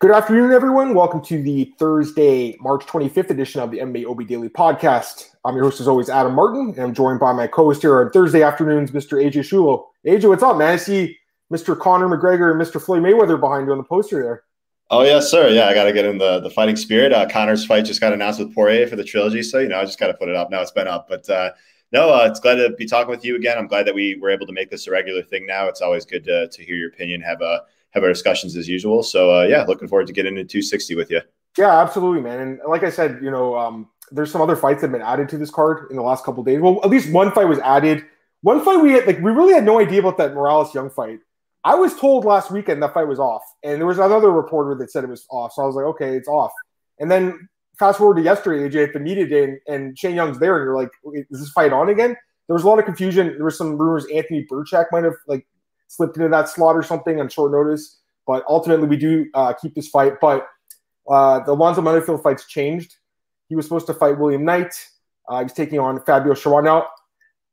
Good afternoon, everyone. Welcome to the Thursday, March 25th edition of the MMA OB Daily Podcast. I'm your host, as always, Adam Martin, and I'm joined by my co-host here on Thursday afternoons, Mr. AJ Schullo. AJ, what's up, man? I see Mr. Conor McGregor and Mr. Floyd Mayweather behind you on the poster there. Oh yes, sir. Yeah, I got to get in the the fighting spirit. Uh, Conor's fight just got announced with Poirier for the trilogy, so you know I just got to put it up. Now it's been up, but uh, no, uh, it's glad to be talking with you again. I'm glad that we were able to make this a regular thing now. It's always good to to hear your opinion, have a have our discussions as usual. So uh, yeah, looking forward to getting into 260 with you. Yeah, absolutely, man. And like I said, you know, um, there's some other fights that have been added to this card in the last couple days. Well, at least one fight was added. One fight we had, like, we really had no idea about that Morales Young fight. I was told last weekend that fight was off, and there was another reporter that said it was off. So I was like, okay, it's off. And then fast forward to yesterday, AJ, at the media day, and, and Shane Young's there, and you're like, is this fight on again? There was a lot of confusion. There was some rumors Anthony Birchak might have like slipped into that slot or something on short notice. But ultimately, we do uh, keep this fight. But uh, the Alonzo Menifield fight's changed. He was supposed to fight William Knight. Uh, he's taking on Fabio Cherant. Now,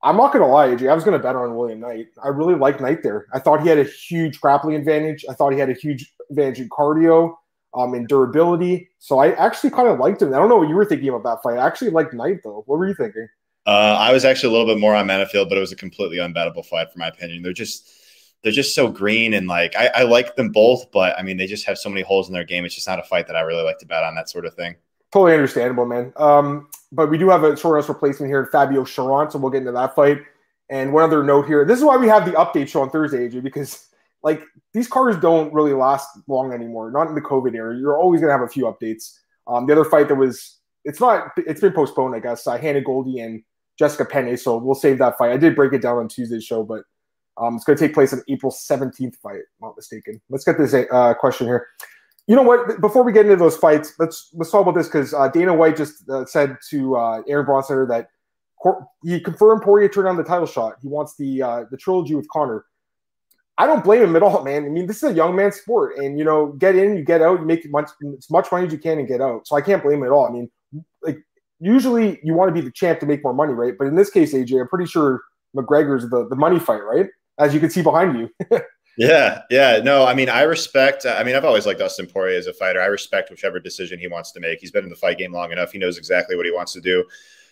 I'm not going to lie, AJ. I was going to bet on William Knight. I really like Knight there. I thought he had a huge grappling advantage. I thought he had a huge advantage in cardio um, and durability. So I actually kind of liked him. I don't know what you were thinking about that fight. I actually liked Knight, though. What were you thinking? Uh, I was actually a little bit more on Menifield, but it was a completely unbettable fight, for my opinion. They're just – they're just so green and like I, I, like them both, but I mean they just have so many holes in their game. It's just not a fight that I really like to bet on that sort of thing. Totally understandable, man. Um, but we do have a short house replacement here, Fabio Cherant, so we'll get into that fight. And one other note here: this is why we have the update show on Thursday, AJ, because like these cars don't really last long anymore. Not in the COVID era. You're always gonna have a few updates. Um, the other fight that was it's not it's been postponed, I guess. Uh, Hannah Goldy and Jessica Penne, so we'll save that fight. I did break it down on Tuesday's show, but um, it's going to take place on April 17th, if I'm not mistaken. Let's get this uh, question here. You know what? Before we get into those fights, let's let's talk about this because uh, Dana White just uh, said to uh, Aaron Bronson that he confirmed Poirier turned on the title shot. He wants the uh, the trilogy with Conor. I don't blame him at all, man. I mean, this is a young man's sport, and you know, get in, you get out, you make much as much money as you can and get out. So I can't blame him at all. I mean, like usually you want to be the champ to make more money, right? But in this case, AJ, I'm pretty sure McGregor's the the money fight, right? As you can see behind you. yeah, yeah. No, I mean, I respect. I mean, I've always liked Dustin Poirier as a fighter. I respect whichever decision he wants to make. He's been in the fight game long enough. He knows exactly what he wants to do.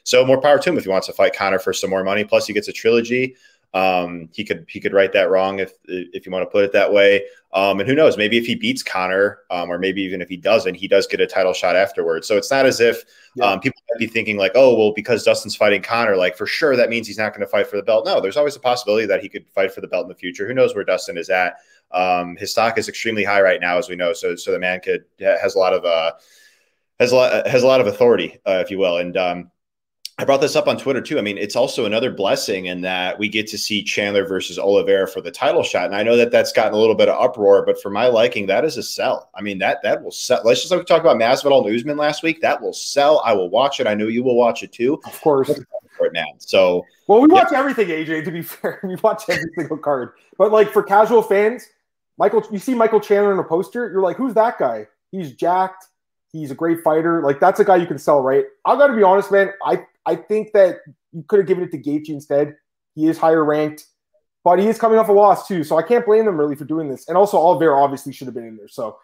So more power to him if he wants to fight Conor for some more money. Plus, he gets a trilogy. Um, he could he could write that wrong if if you want to put it that way. Um, and who knows? Maybe if he beats Conor, um, or maybe even if he doesn't, he does get a title shot afterwards. So it's not as if yeah. um, people might be thinking like, oh, well, because Dustin's fighting Conor, like for sure that means he's not going to fight for the belt. No, there's always a possibility that he could fight for the belt in the future. Who knows where Dustin is at? Um, his stock is extremely high right now, as we know. So so the man could has a lot of uh has a lot has a lot of authority, uh, if you will, and um, I brought this up on Twitter too. I mean, it's also another blessing in that we get to see Chandler versus Oliveira for the title shot. And I know that that's gotten a little bit of uproar, but for my liking, that is a sell. I mean, that that will sell. Let's just like we talked about Masvidal and Usman last week. That will sell. I will watch it. I know you will watch it too. Of course. It, man. So well, we watch yeah. everything, AJ. To be fair, we watch every single card. But like for casual fans, Michael, you see Michael Chandler in a poster, you're like, who's that guy? He's jacked. He's a great fighter. Like that's a guy you can sell, right? I got to be honest, man. I I think that you could have given it to Gaethje instead. He is higher ranked, but he is coming off a loss too, so I can't blame them really for doing this. And also, Oliveira obviously should have been in there. So,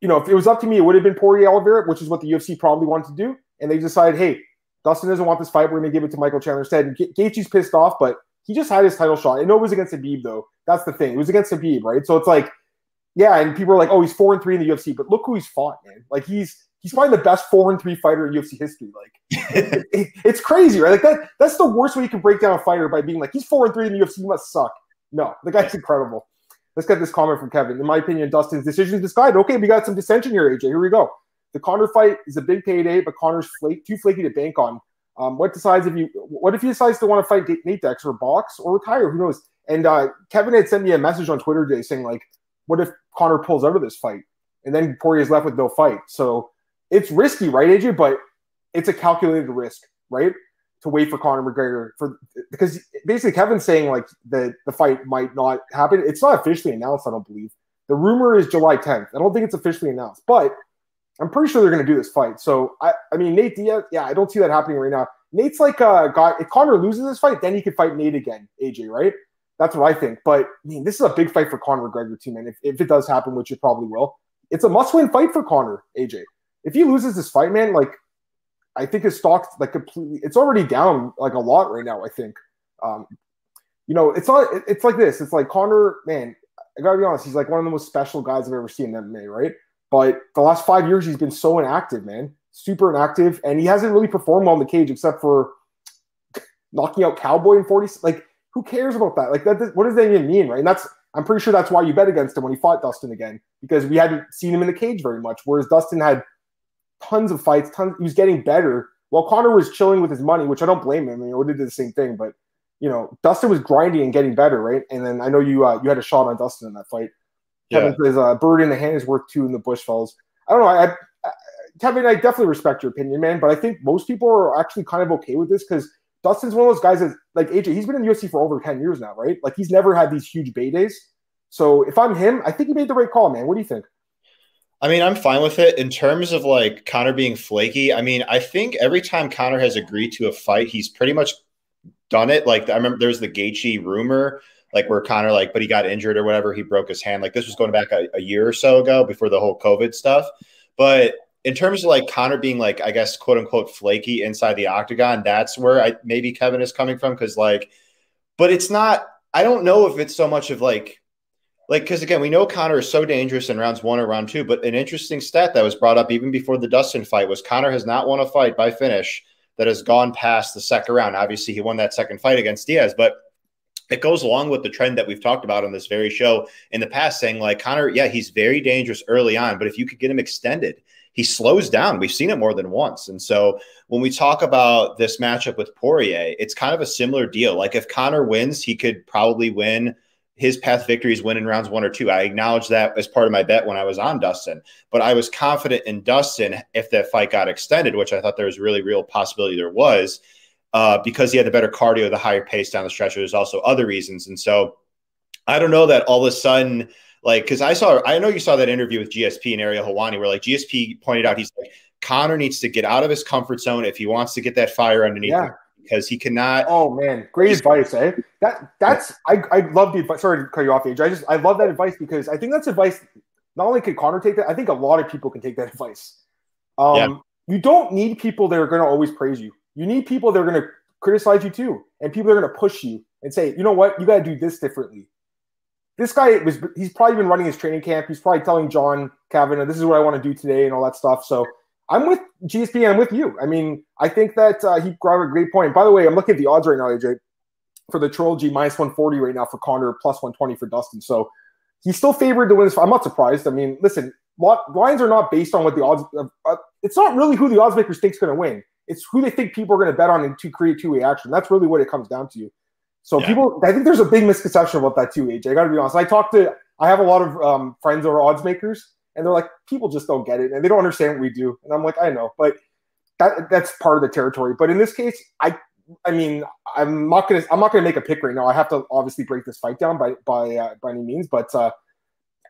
you know, if it was up to me, it would have been Poirier Oliveira, which is what the UFC probably wanted to do. And they decided, hey, Dustin doesn't want this fight. We're going to give it to Michael Chandler instead. And Gaethje's pissed off, but he just had his title shot. I know it was against Khabib though. That's the thing. It was against Khabib, right? So it's like, yeah, and people are like, oh, he's four and three in the UFC, but look who he's fought, man. Like he's he's probably the best four and three fighter in UFC history. Like it, it, it's crazy, right? Like that that's the worst way you can break down a fighter by being like he's four and three in the UFC, he must suck. No, the guy's incredible. Let's get this comment from Kevin. In my opinion, Dustin's decision is decided. Okay, we got some dissension here, AJ. Here we go. The Conor fight is a big payday, but Conor's flake, too flaky to bank on. Um, what decides if you? What if he decides to want to fight Nate Dex or box or retire? Who knows? And uh, Kevin had sent me a message on Twitter today saying like, "What if Conor pulls out of this fight and then Poirier's left with no fight?" So it's risky, right, AJ? But it's a calculated risk, right? To wait for Conor McGregor for because basically Kevin's saying like that the fight might not happen. It's not officially announced, I don't believe. The rumor is July 10th. I don't think it's officially announced, but I'm pretty sure they're going to do this fight. So I, I mean, Nate Diaz, yeah, I don't see that happening right now. Nate's like a guy. If Conor loses this fight, then he could fight Nate again, AJ, right? That's what I think. But I mean, this is a big fight for Conor McGregor too, man. If, if it does happen, which it probably will, it's a must-win fight for Conor, AJ. If he loses this fight, man, like I think his stock like completely it's already down like a lot right now, I think. Um, you know, it's not it's like this. It's like Conor, man, I gotta be honest, he's like one of the most special guys I've ever seen in MMA, right? But the last five years he's been so inactive, man. Super inactive, and he hasn't really performed well in the cage except for knocking out Cowboy in 40. Like, who cares about that? Like, that what does that even mean, right? And that's I'm pretty sure that's why you bet against him when he fought Dustin again, because we hadn't seen him in the cage very much. Whereas Dustin had tons of fights, tons he was getting better. While Conor was chilling with his money, which I don't blame him. I mean, Oda did the same thing, but you know, Dustin was grinding and getting better, right? And then I know you uh, you had a shot on Dustin in that fight. Yeah. Kevin says, uh, "Bird in the hand is worth two in the bush falls. I don't know. I, I, Kevin, I definitely respect your opinion, man, but I think most people are actually kind of okay with this because Dustin's one of those guys that, like AJ, he's been in the UFC for over ten years now, right? Like he's never had these huge bay days. So if I'm him, I think he made the right call, man. What do you think? I mean, I'm fine with it in terms of like Conor being flaky. I mean, I think every time Conor has agreed to a fight, he's pretty much done it. Like I remember there's the Gaethje rumor, like where Conor like, but he got injured or whatever, he broke his hand. Like this was going back a, a year or so ago before the whole COVID stuff. But in terms of like Conor being like, I guess quote unquote flaky inside the octagon, that's where I maybe Kevin is coming from because like, but it's not. I don't know if it's so much of like like because again we know Conor is so dangerous in rounds one or round two but an interesting stat that was brought up even before the dustin fight was Conor has not won a fight by finish that has gone past the second round. Obviously, he won that second fight against Diaz, but it goes along with the trend that we've talked about on this very show in the past, saying like Conor, yeah, he's very dangerous early on, but if you could get him extended, he slows down. We've seen it more than once. And so when we talk about this matchup with Poirier, it's kind of a similar deal. Like if Conor wins, he could probably win his path victories is winning rounds one or two. I acknowledge that as part of my bet when I was on Dustin, but I was confident in Dustin if that fight got extended, which I thought there was really real possibility there was, uh, because he had the better cardio, the higher pace down the stretch. There's also other reasons, and so I don't know that all of a sudden, like, because I saw, I know you saw that interview with GSP and Ariel Helwani, where like GSP pointed out, he's like Conor needs to get out of his comfort zone if he wants to get that fire underneath yeah. him because he cannot. Oh man, great advice, eh? That that's I, I love the advice. Sorry to cut you off, Age. I just I love that advice because I think that's advice. Not only can Conor take that, I think a lot of people can take that advice. Um, yeah. You don't need people that are going to always praise you. You need people that are going to criticize you too, and people that are going to push you and say, you know what, you got to do this differently. This guy was he's probably been running his training camp. He's probably telling John Kavanagh, this is what I want to do today and all that stuff. So I'm with GSP. I'm with you. I mean, I think that uh, he brought a great point. By the way, I'm looking at the odds right now, AJ, for the Trilogy minus 140 right now for Conor, plus 120 for Dustin. So he's still favored to win this. I'm not surprised. I mean, listen, lines are not based on what the odds. Uh, it's not really who the odds makers think is going to win. It's who they think people are going to bet on to create two way action. That's really what it comes down to. So yeah. people, I think there's a big misconception about that too, AJ. I got to be honest. I talked to, I have a lot of um, friends who are odds makers and they're like, people just don't get it and they don't understand what we do. And I'm like, I know, but that that's part of the territory. But in this case, I I mean, I'm not gonna I'm not gonna make a pick right now. I have to obviously break this fight down by by uh, by any means, but uh,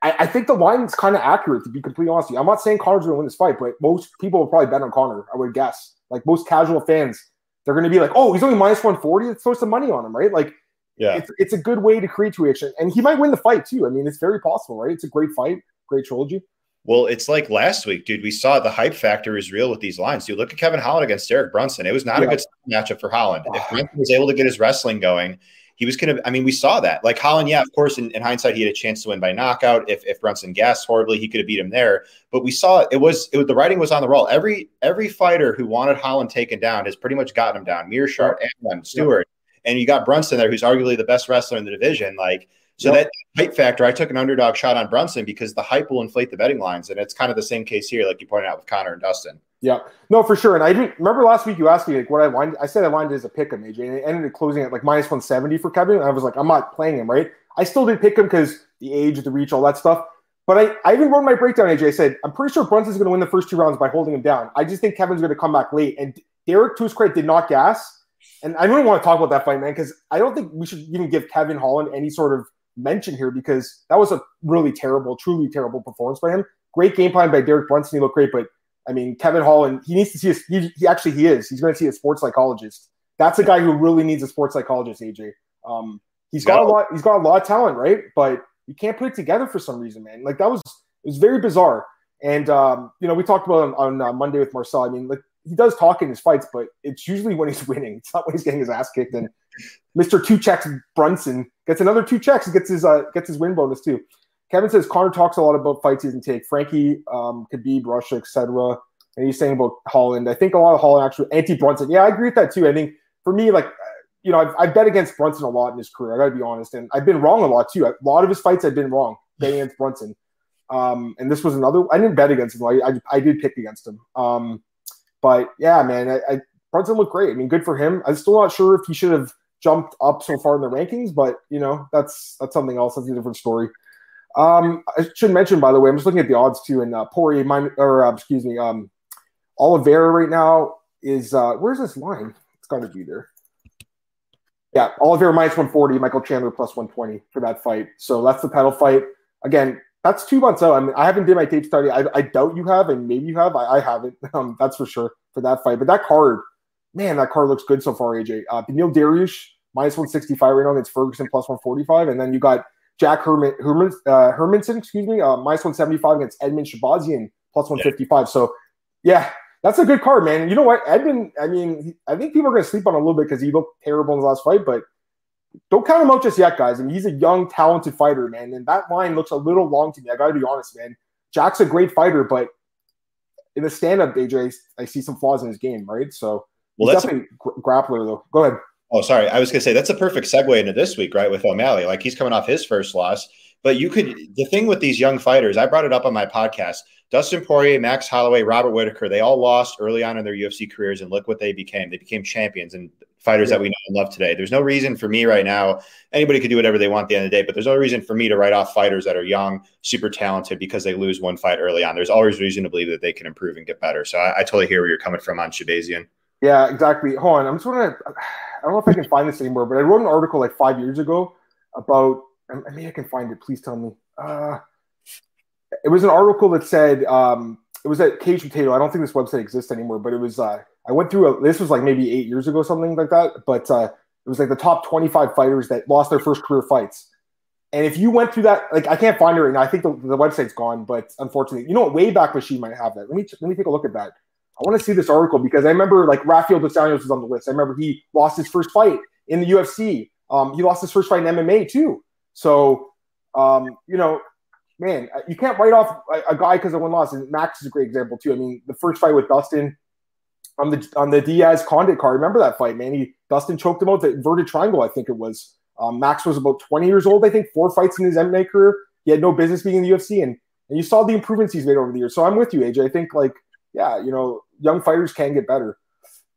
I, I think the line is kind of accurate to be completely honest. I'm not saying Conor's gonna win this fight, but most people will probably bet on Conor. I would guess, like most casual fans, they're gonna be like, oh, he's only minus 140. Let's throw some money on him, right? Like, yeah, it's, it's a good way to create two action, and he might win the fight too. I mean, it's very possible, right? It's a great fight, great trilogy. Well, it's like last week, dude. We saw the hype factor is real with these lines. Dude, look at Kevin Holland against Derek Brunson. It was not yeah. a good matchup for Holland. If Brunson was able to get his wrestling going, he was going to. I mean, we saw that. Like Holland, yeah, of course, in, in, hindsight, he had a chance to win by knockout. If if Brunson gassed horribly, he could have beat him there. But we saw it was it was the writing was on the wall. Every every fighter who wanted Holland taken down has pretty much gotten him down. Meerschaert, and Stewart, yeah. and you got Brunson there, who's arguably the best wrestler in the division. Like so yep. that hype factor, I took an underdog shot on Brunson because the hype will inflate the betting lines, and it's kind of the same case here, like you pointed out with Conor and Dustin. Yeah, no, for sure. And I didn't remember last week you asked me like what I lined. I said I lined it as a pick him, AJ, and it ended up closing at like minus one seventy for Kevin. And I was like, I'm not playing him, right? I still did pick him because the age, the reach, all that stuff. But I, I even wrote my breakdown, AJ. I said, I'm pretty sure Brunson's going to win the first two rounds by holding him down. I just think Kevin's going to come back late. And Derek, to his credit, did not gas. And I really want to talk about that fight, man, because I don't think we should even give Kevin Holland any sort of mention here because that was a really terrible, truly terrible performance by him. Great game plan by Derek Brunson. He looked great, but I mean, Kevin Holland, he needs to see a, he, he actually he is. He's going to see a sports psychologist. That's a guy who really needs a sports psychologist, AJ. Um, he's got a lot, he's got a lot of talent, right? But you can't put it together for some reason, man. Like that was It was very bizarre. And um, you know, we talked about on, on uh, Monday with Marcel. I mean, like he does talk in his fights, but it's usually when he's winning. It's not when he's getting his ass kicked. And Mr. Two Checks Brunson gets another two checks gets his uh, gets his win bonus too. Kevin says Conor talks a lot about fights he take. Frankie, um, Khabib, Russia, etc. And he's saying about Holland. I think a lot of Holland actually anti Brunson. Yeah, I agree with that too. I think for me, like you know, I've, I've bet against Brunson a lot in his career. I got to be honest, and I've been wrong a lot too. A lot of his fights I've been wrong betting against Brunson. Um, and this was another. I didn't bet against him. I, I, I did pick against him. Um, but yeah, man, I, I, Brunson looked great. I mean, good for him. I'm still not sure if he should have jumped up so far in the rankings, but you know, that's that's something else. That's a different story. Um, I should mention, by the way, I'm just looking at the odds too, and uh, Poirier, mine, or uh, excuse me, um, Oliveira right now is uh, where's this line? It's got to be there. Yeah, Oliveira minus 140, Michael Chandler plus 120 for that fight. So that's the title fight. Again, that's two months out. I mean, I haven't did my tape study. I, I doubt you have, and maybe you have. I, I haven't. Um, that's for sure for that fight. But that card, man, that card looks good so far. AJ, uh, Beneil Dariush minus 165 right now against Ferguson plus 145, and then you got Jack Herman, Herman uh, Hermansson, excuse me, uh, minus 175 against Edmen Shahbazyan, plus 155. Yeah. So, yeah, that's a good card, man. You know what, Edmen? I mean, I think people are going to sleep on a little bit because he looked terrible in the last fight, but don't count him out just yet, guys. I mean, he's a young, talented fighter, man. And that line looks a little long to me. I got to be honest, man. Jack's a great fighter, but in the stand-up, AJ, I see some flaws in his game, right? So, well, that's definitely a grappler, though. Go ahead. Oh, sorry. I was going to say that's a perfect segue into this week, right? With O'Malley, like he's coming off his first loss. But you could the thing with these young fighters, I brought it up on my podcast. Dustin Poirier, Max Holloway, Robert Whitaker, they all lost early on in their UFC careers, and look what they became. They became champions and fighters yeah. that we know and love today. There's no reason for me right now. Anybody could do whatever they want at the end of the day, but there's no reason for me to write off fighters that are young, super talented because they lose one fight early on. There's always reason to believe that they can improve and get better. So I, I totally hear where you're coming from on Shahbazyan. Yeah, exactly. Hold on. I'm just to, I don't know if I can find this anymore, but I wrote an article like five years ago about, I mean, I can find it. Please tell me. Uh, it was an article that said, um, it was at Cage Potato. I don't think this website exists anymore, but it was, uh, I went through a, this was like maybe eight years ago, something like that. But uh, it was like the top 25 fighters that lost their first career fights. And if you went through that, like I can't find it right now. I think the, the website's gone, but unfortunately, you know what? Wayback Machine might have that. Let me let me take a look at that. I want to see this article because I remember like Rafael dos Anjos was on the list. I remember he lost his first fight in the UFC. Um, he lost his first fight in MMA too. So, um, you know, man, uh, you can't write off a, a guy because of one loss. And Max is a great example too. I mean, the first fight with Dustin on the on the Diaz Condit card. Remember that fight, man? He Dustin choked him out the inverted triangle. I think it was. Um, Max was about 20 years old. I think four fights in his MMA career. He had no business being in the UFC, and and you saw the improvements he's made over the years. So I'm with you, AJ. I think like yeah, you know, young fighters can get better.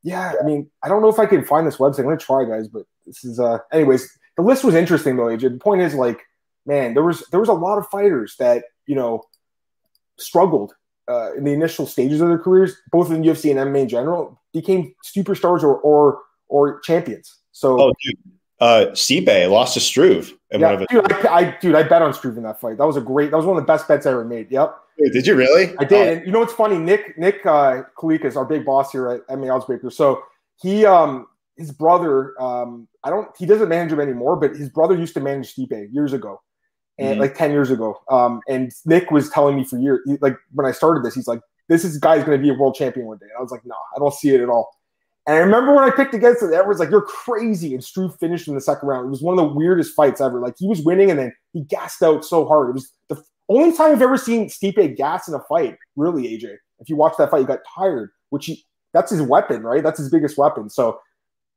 Yeah, I mean, I don't know if I can find this website. I'm gonna try, guys, but this is uh anyways, the list was interesting though, AJ. The point is like, man, there was there was a lot of fighters that, you know, struggled uh, in the initial stages of their careers, both in UFC and MMA in general, became superstars or or or champions. So oh, dude. Uh, lost to Struve. yeah, dude, I, I, dude, I bet on Struve in that fight. That was a great. That was one of the best bets I ever made. Yep. Wait, did you really? I did. Oh. And you know what's funny? Nick Nick uh, is our big boss here at MMA Oddsbreaker. So he um his brother um I don't he doesn't manage him anymore, but his brother used to manage Stipe years ago, and mm-hmm. like ten years ago. Um, and Nick was telling me for years, like when I started this, he's like, "This is guy's going to be a world champion one day." And I was like, "No, I don't see it at all." And I remember when I picked against it, everyone's like, "You're crazy!" And Struve finished in the second round. It was one of the weirdest fights ever. Like he was winning, and then he gassed out so hard. It was the only time I've ever seen Stipe gas in a fight, really, AJ. If you watch that fight, you got tired, which he, that's his weapon, right? That's his biggest weapon. So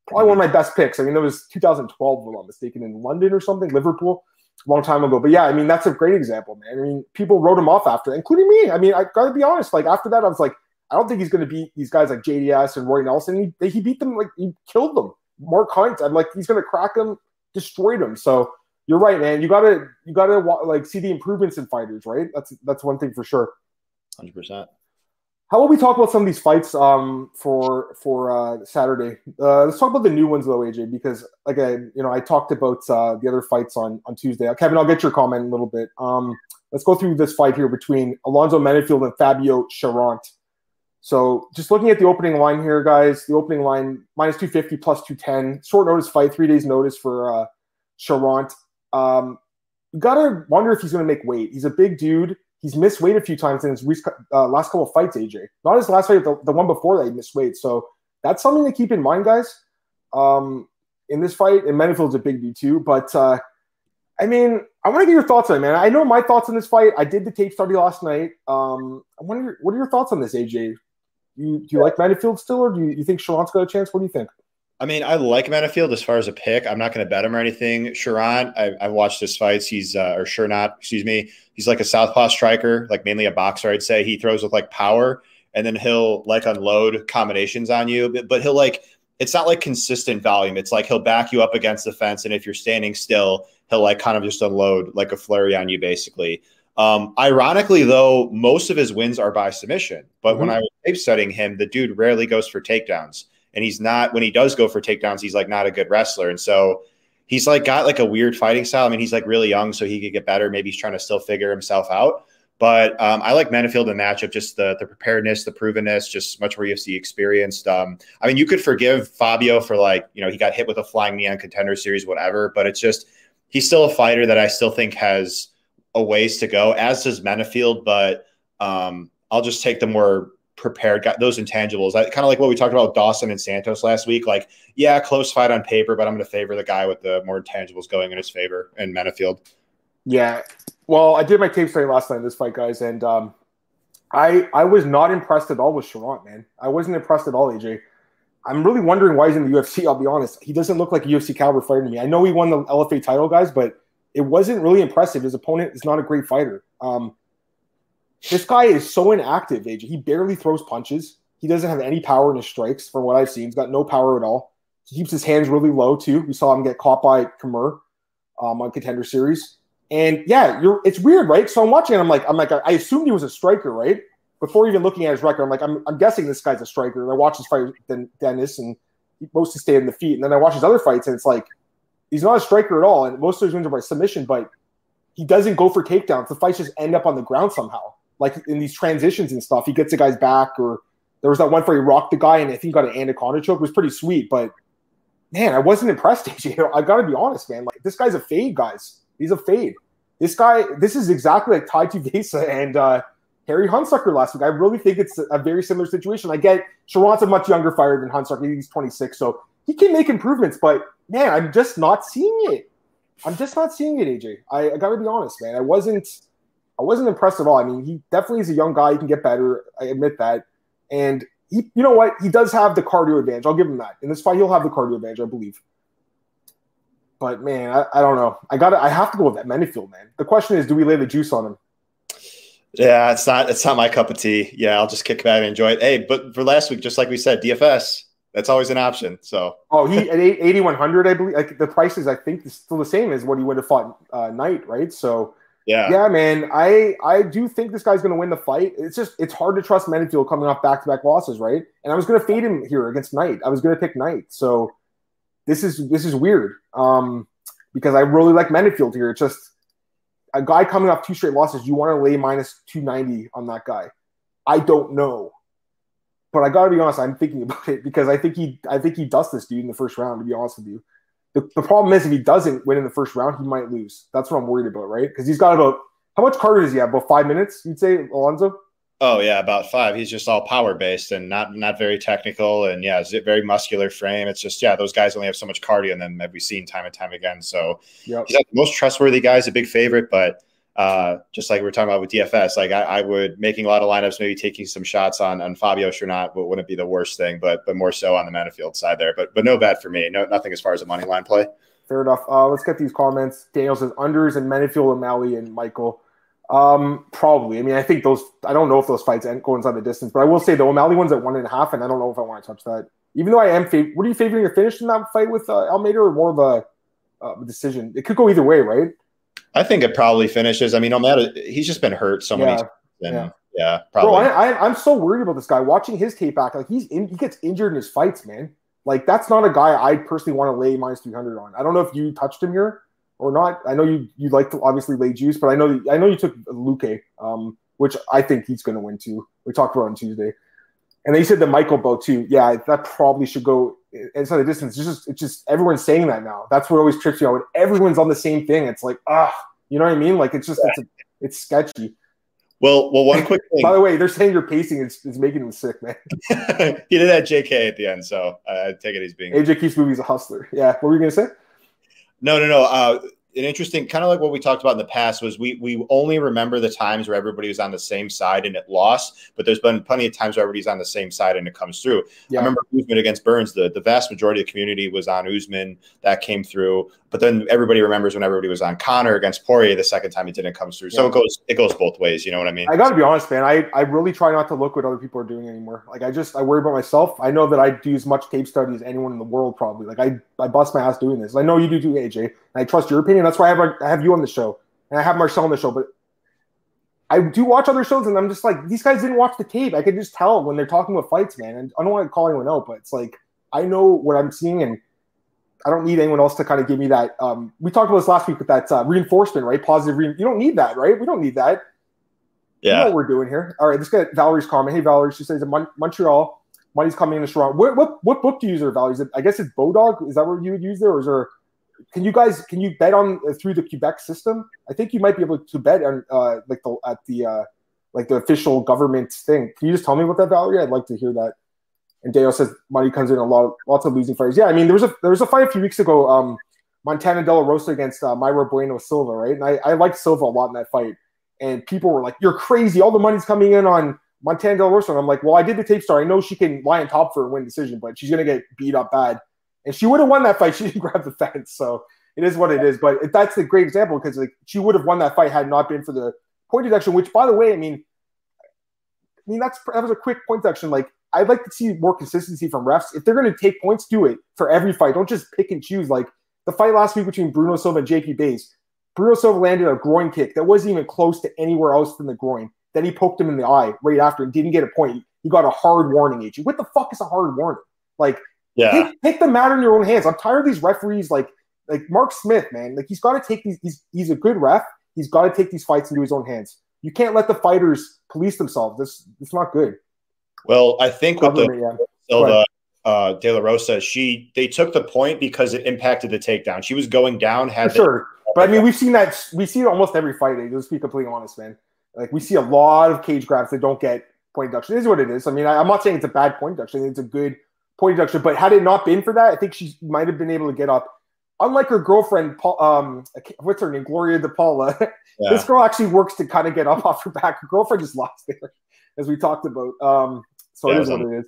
probably one of my best picks. I mean, it was 2012, if I'm not mistaken, in London or something, Liverpool, a long time ago. But yeah, I mean, that's a great example, man. I mean, people wrote him off after, including me. I mean, I got to be honest. Like after that, I was like, I don't think he's going to beat these guys like JDS and Roy Nelson. He, he beat them like he killed them. Mark Hunt, I'm like, he's going to crack them, destroyed them. So you're right, man. You gotta you gotta like see the improvements in fighters, right? That's that's one thing for sure. Hundred percent. How about we talk about some of these fights um, for for uh, Saturday? Uh, let's talk about the new ones though, AJ, because like I you know I talked about uh, the other fights on on Tuesday. Kevin, I'll get your comment in a little bit. Um, let's go through this fight here between Alonzo Menifield and Fabio Cherant. So just looking at the opening line here, guys, the opening line minus 250 plus 210. Short notice fight, three days notice for uh, Cherant. Um, you gotta wonder if he's going to make weight. He's a big dude. he's missed weight a few times in his uh, last couple of fights. AJ, not his last fight, the, the one before that he missed weight. So that's something to keep in mind, guys. Um, in this fight, and Menifield's a big B too. But uh, I mean, I want to get your thoughts on it, man. I know my thoughts on this fight. I did the tape study last night. Um, I wonder, what are your thoughts on this, AJ? You, do you like Menifield still, or do you, you think Cherant's got a chance? What do you think? I mean, I like Menifield as far as a pick. I'm not going to bet him or anything. Sharon, I, have watched his fights. He's uh, or sure not, excuse me. He's like a southpaw striker, like mainly a boxer. I'd say he throws with like power, and then he'll like unload combinations on you. But, but he'll like it's not like consistent volume. It's like he'll back you up against the fence, and if you're standing still, he'll like kind of just unload like a flurry on you, basically. Um, ironically, though, most of his wins are by submission. But mm-hmm. when I was tape studying him, the dude rarely goes for takedowns and he's not when he does go for takedowns, he's like not a good wrestler, and so he's like got like a weird fighting style. I mean, he's like really young, so he could get better. Maybe he's trying to still figure himself out. But um, I like Menifield in matchup, just the the preparedness, the provenness, just much more UFC experienced. Um, I mean, you could forgive Fabio for like you know he got hit with a flying knee on contender series, whatever. But it's just he's still a fighter that I still think has a ways to go, as does Menifield. But um, I'll just take the more prepared, got those intangibles. I kind of like what we talked about Dawson and Santos last week. Like, yeah, close fight on paper, but I'm going to favor the guy with the more intangibles going in his favor and Menifield. Yeah. Well, I did my tape study last night in this fight, guys, and um, I I was not impressed at all with Cherant, man. I wasn't impressed at all, AJ. I'm really wondering why he's in the UFC. I'll be honest. He doesn't look like a UFC caliber fighter to me. I know he won the LFA title, guys, but it wasn't really impressive. His opponent is not a great fighter. Um, this guy is so inactive, AJ. He barely throws punches. He doesn't have any power in his strikes, from what I've seen. He's got no power at all. He keeps his hands really low too. We saw him get caught by Kimur um, on Contender Series, and yeah, you're. It's weird, right? So I'm watching, I'm like, I'm like, I assumed he was a striker, right? Before even looking at his record, I'm like, I'm, I'm guessing this guy's a striker. And I watch his fight with Dennis, and he mostly stayed in the feet. And then I watch his other fights, and it's like he's not a striker at all. And most of his wins are by submission, but he doesn't go for takedowns. The fights just end up on the ground somehow like in these transitions and stuff, he gets the guy's back. Or there was that one where he rocked the guy and I think got an anaconda choke. It was pretty sweet, but man, I wasn't impressed. AJ, I got to be honest, man. Like this guy's a fade, guys. He's a fade. This guy, this is exactly like Tai Tuivasa and uh, Harry Hunsucker last week. I really think it's a very similar situation. I get Cherant's a much younger fighter than Hunsucker. He's 26, so he can make improvements, but man, I'm just not seeing it. I'm just not seeing it, AJ. I, I got to be honest, man. I wasn't I wasn't impressed at all. I mean, he definitely is a young guy. He can get better. I admit that. And he, you know what? He does have the cardio advantage. I'll give him that. In this fight, he'll have the cardio advantage, I believe. But man, I, I don't know. I got I have to go with that Menifield, man. The question is, do we lay the juice on him? Yeah, it's not it's not my cup of tea. Yeah, I'll just kick back and enjoy it. Hey, but for last week, just like we said, DFS, that's always an option. So oh, he at eighty one hundred, I believe. Like the prices, I think is still the same as what he would have fought uh, Knight, right? So yeah, yeah, man. I I do think this guy's going to win the fight. It's just it's hard to trust Menifield coming off back to back losses, right? And I was going to fade him here against Knight. I was going to pick Knight. So this is this is weird um, because I really like Menifield here. It's just a guy coming off two straight losses. You want to lay minus two ninety on that guy? I don't know, but I got to be honest. I'm thinking about it because I think he I think he dusts this dude in the first round. To be honest with you. The, the problem is if he doesn't win in the first round, he might lose. That's what I'm worried about, right? Because he's got about how much cardio does he have? About five minutes, you'd say, Alonzo? Oh yeah, about five. He's just all power based and not not very technical, and yeah, very muscular frame. It's just yeah, those guys only have so much cardio, and then have we seen time and time again. So yep. he's not the most trustworthy guy. He's a big favorite, but uh, just like we are talking about with DFS, like I, I, would making a lot of lineups, maybe taking some shots on on Fabio Sure wouldn't be the worst thing, but but more so on the Menifield side there. But but no bet for me. No nothing as far as a money line play. Fair enough. Uh, let's get these comments. Daniel says unders and Menifield, O'Malley, and Michael. Um, probably. I mean, I think those. I don't know if those fights end, go inside the distance, but I will say the O'Malley one's at one and a half, and I don't know if I want to touch that. Even though I am, fav- what are you favoring a finish in that fight with uh, Almeida, or more of a, uh, decision? It could go either way, right? I think it probably finishes. I mean, no matter he's just been hurt so many times. And, yeah. yeah, probably. Bro, I, am so worried about this guy. Watching his tape back, like he's in, he gets injured in his fights, man. Like that's not a guy I personally want to lay minus 300 on. I don't know if you touched him here or not. I know you you like to obviously lay juice, but I know I know you took Luque, um, which I think he's going to win too. We talked about on Tuesday, and then you said the Michael boat too. Yeah, that probably should go inside the distance. It's just it's just everyone's saying that now. That's what always trips you out. When everyone's on the same thing, it's like ah, you know what I mean? Like it's just it's a, it's sketchy. Well, well, one quick thing. By the way, they're saying your pacing is, is making him sick, man. he did that JK at the end, so I take it he's being. AJ Keith's movie's a hustler. Yeah, what were you gonna say? No, no, no. Uh, an interesting kind of like what we talked about in the past was we we only remember the times where everybody was on the same side and it lost, but there's been plenty of times where everybody's on the same side and it comes through. Yeah. I remember Usman against Burns, the, the vast majority of the community was on Usman, that came through. But then everybody remembers when everybody was on Conor against Poirier the second time it didn't come through. So it goes it goes both ways, you know what I mean? I gotta be honest, man. I, I really try not to look what other people are doing anymore. Like I just I worry about myself. I know that I do as much tape study as anyone in the world probably. Like I, I bust my ass doing this. I know you do too, AJ. I trust your opinion. That's why I have I have you on the show and I have Marcel on the show. But I do watch other shows, and I'm just like, these guys didn't watch the tape. I could just tell when they're talking about fights, man. And I don't want to call anyone out, but it's like I know what I'm seeing, and I don't need anyone else to kind of give me that. Um, we talked about this last week with that uh, reinforcement, right? Positive. Re- you don't need that, right? We don't need that. Yeah. You know what we're doing here. All right, let's get Valerie's comment. Hey, Valerie. She says Mon- Montreal money's coming in strong. What, what what book do you use? Is it, I guess it's Bodog. Is that what you would use there, or is there? Can you guys can you bet on uh, through the Quebec system? I think you might be able to bet on uh, like the at the uh, like the official government thing. Can you just tell me what that value? I'd like to hear that. And Dale says money comes in a lot, lots of losing fighters. Yeah, I mean there was a there was a fight a few weeks ago, um, Montana De La Rosa against uh, Mayra Bueno Silva, right? And I, I liked Silva a lot in that fight. And people were like, "You're crazy! All the money's coming in on Montana De La Rosa." And I'm like, "Well, I did the tape star. I know she can lie on top for a win decision, but she's gonna get beat up bad." And she would have won that fight. She didn't grab the fence, so it is what it is. But that's a great example because like she would have won that fight had not been for the point deduction. Which, by the way, I mean, I mean that's that was a quick point deduction. Like I'd like to see more consistency from refs. If they're going to take points, do it for every fight. Don't just pick and choose. Like the fight last week between Bruno Silva and JP Buys. Bruno Silva landed a groin kick that wasn't even close to anywhere else than the groin. Then he poked him in the eye right after and didn't get a point. He got a hard warning, AG. What the fuck is a hard warning? Like, yeah. take, take the matter in your own hands. I'm tired of these referees like like Mark Smith, man. Like he's got to take these. He's he's a good ref. He's got to take these fights into his own hands. You can't let the fighters police themselves. This it's not good. Well, I think with the yeah. Silva, uh, De La Rosa, she they took the point because it impacted the takedown. She was going down, had For sure. But I mean, we've seen that. We see it almost every fight. Let's be completely honest, man. Like we see a lot of cage grabs that don't get point deduction. It is what it is. I mean, I, am not saying it's a bad point deduction. It's a good point deduction. But had it not been for that, I think she might have been able to get up. Unlike her girlfriend, Paul, um, what's her name, Gloria DePaula. Yeah. this girl actually works to kind of get up off her back. Her girlfriend just lost there, as we talked about. Um, so yeah, it is what it is.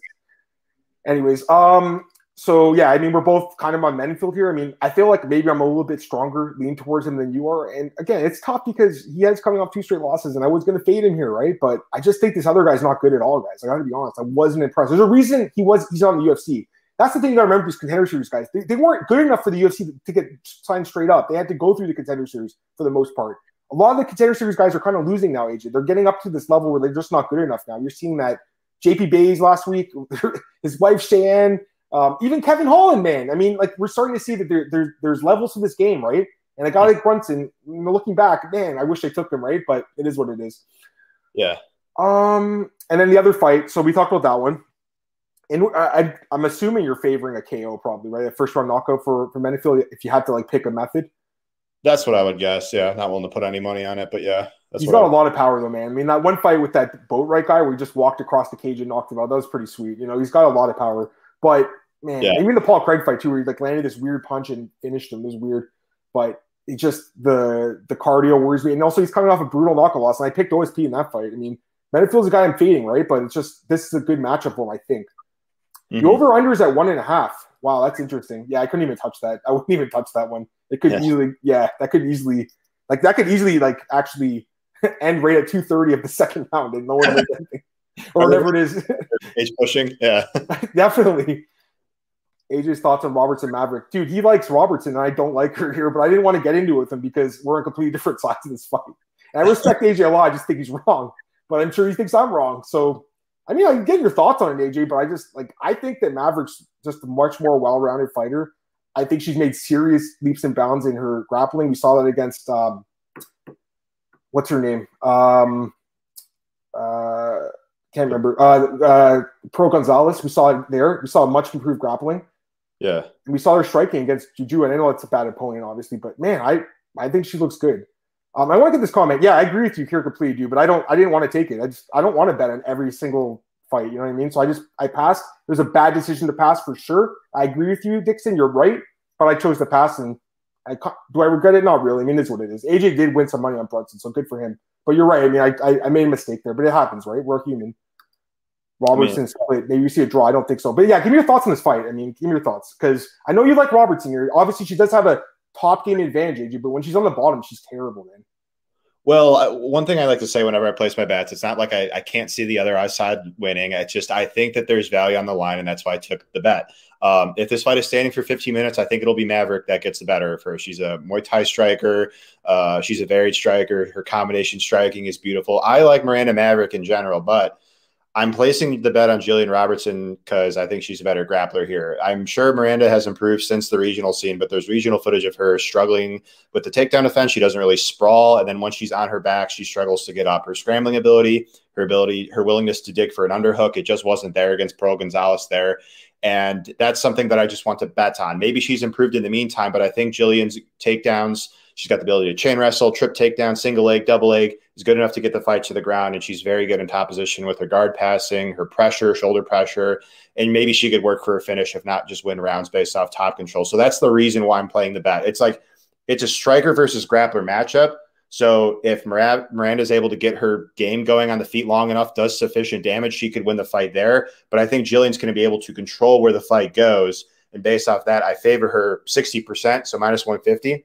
Anyways, um, so yeah, I mean, we're both kind of on Menifield here. I mean, I feel like maybe I'm a little bit stronger, lean towards him than you are. And again, it's tough because he has coming off two straight losses, and I was going to fade him here, right? But I just think this other guy's not good at all, guys. I got to be honest. I wasn't impressed. There's a reason he was he's on the UFC. That's the thing got to remember. These contender series guys, they, they weren't good enough for the UFC to, get signed straight up. They had to go through the contender series for the most part. A lot of the contender series guys are kind of losing now, AJ. They're getting up to this level where they're just not good enough now. You're seeing that JP Buys last week, his wife Cheyenne, um, even Kevin Holland, man. I mean, like we're starting to see that there, there there's levels to this game, right? And a guy like Brunson, you know, looking back, man, I wish they took him, right? But it is what it is. Yeah. Um, and then the other fight. So we talked about that one. And I, am assuming you're favoring a KO, probably, right? A first round knockout for for Menifield. If you had to like pick a method. That's what I would guess. Yeah, not willing to put any money on it, but yeah. That's He's got a lot of power though, man. I mean, that one fight with that Boatwright guy where he just walked across the cage and knocked him out, that was pretty sweet. You know, he's got a lot of power. But man, yeah. even the Paul Craig fight too, where he like landed this weird punch and finished him It was weird. But it just the the cardio worries me. And also he's coming off a brutal knockout loss. And I picked OSP in that fight. I mean, Menifield's a guy I'm fading, right? But it's just this is a good matchup for him, I think. Mm-hmm. The over under is at one and a half. Wow, that's interesting. Yeah, I couldn't even touch that. I wouldn't even touch that one. It could easily, yeah, that could easily, like that could easily, like actually end right at two thirty of the second round, and no one or whatever it is. Age pushing, yeah, definitely. AJ's thoughts on Robertson Maverick, dude. He likes Robertson, and I don't like her here, but I didn't want to get into it with him because we're on completely different sides of this fight. And I respect AJ a lot. I just think he's wrong, but I'm sure he thinks I'm wrong. So, I mean, I get your thoughts on it, AJ, but I just like I think that Maverick's just a much more well-rounded fighter. I think she's made serious leaps and bounds in her grappling. We saw that against um, what's her name? Um, uh, can't remember. Uh, uh, Pearl Gonzalez. We saw it there. We saw much improved grappling. Yeah, and we saw her striking against Juju. And I know it's a bad opponent, obviously, but man, I I think she looks good. Um, I want to get this comment. Yeah, I agree with you here completely, dude. But I don't. I didn't want to take it. I just. I don't want to bet on every single fight. You know what I mean? So I just. I passed. It was a bad decision to pass for sure. I agree with you, Dixon. You're right. But I chose to pass, and I do I regret it? Not really. I mean, it's what it is. AJ did win some money on Brunson, so good for him. But you're right. I mean, I I, I made a mistake there, but it happens, right? We're human. Robertson I mean, maybe you see a draw. I don't think so. But yeah, give me your thoughts on this fight. I mean, give me your thoughts because I know you like Robertson here. Obviously, she does have a top game advantage, but when she's on the bottom, she's terrible, man. Well, one thing I like to say whenever I place my bets, it's not like I, I can't see the other side winning. It's just I think that there's value on the line, and that's why I took the bet. Um, if this fight is standing for 15 minutes, I think it'll be Maverick that gets the better of her. She's a Muay Thai striker. Uh, she's a varied striker. Her combination striking is beautiful. I like Miranda Maverick in general, but I'm placing the bet on Jillian Robertson because I think she's a better grappler here. I'm sure Miranda has improved since the regional scene, but there's regional footage of her struggling with the takedown defense. She doesn't really sprawl, and then once she's on her back, she struggles to get up. Her scrambling ability, her ability, her willingness to dig for an underhook, it just wasn't there against Pearl Gonzalez there. And that's something that I just want to bet on. Maybe she's improved in the meantime, but I think Jillian's takedowns She's got the ability to chain wrestle, trip takedown, single leg, double leg. Is good enough to get the fight to the ground, and she's very good in top position with her guard passing, her pressure, shoulder pressure, and maybe she could work for a finish if not just win rounds based off top control. So that's the reason why I'm playing the bet. It's like it's a striker versus grappler matchup. So if Miranda is able to get her game going on the feet long enough, does sufficient damage, she could win the fight there. But I think Jillian's going to be able to control where the fight goes. And based off that, I favor her 60%, so minus 150.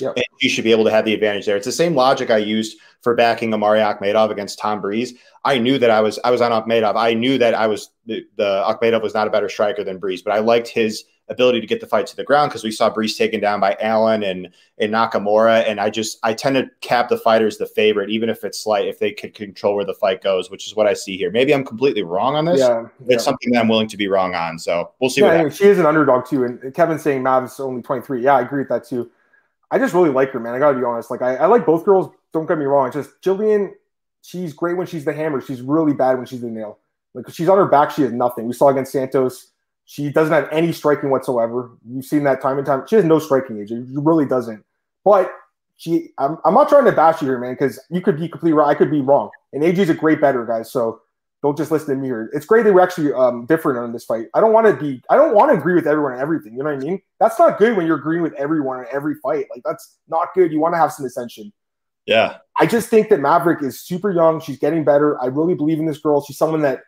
Yep. And you should be able to have the advantage there. It's the same logic I used for backing Omari Akhmedov against Tom Breese. I knew that I was I was on Akhmedov. I knew that I was the, the Akhmedov was not a better striker than Breese, but I liked his ability to get the fight to the ground because we saw Breese taken down by Allen and and Nakamura. And I just I tend to cap the fighters the favorite, even if it's slight, if they could control where the fight goes, which is what I see here. Maybe I'm completely wrong on this. Yeah, it's yeah. something that I'm willing to be wrong on. So we'll see. Yeah, she is an underdog too. And Kevin's saying Mav's only 23. Yeah, I agree with that too. I just really like her, man. I gotta be honest. Like I, I like both girls. Don't get me wrong. It's just Jillian, she's great when she's the hammer. She's really bad when she's the nail. Like she's on her back, she has nothing. We saw against Santos. She doesn't have any striking whatsoever. You've seen that time and time. She has no striking age. She really doesn't. But she, I'm, I'm not trying to bash you here, man, because you could be completely right. I could be wrong. And AJ's a great better, guys. So don't just listen to me here. It's great that we're actually um, different on this fight. I don't want to be. I don't want to agree with everyone on everything. You know what I mean? That's not good when you're agreeing with everyone on every fight. Like that's not good. You want to have some ascension. Yeah. I just think that Maverick is super young. She's getting better. I really believe in this girl. She's someone that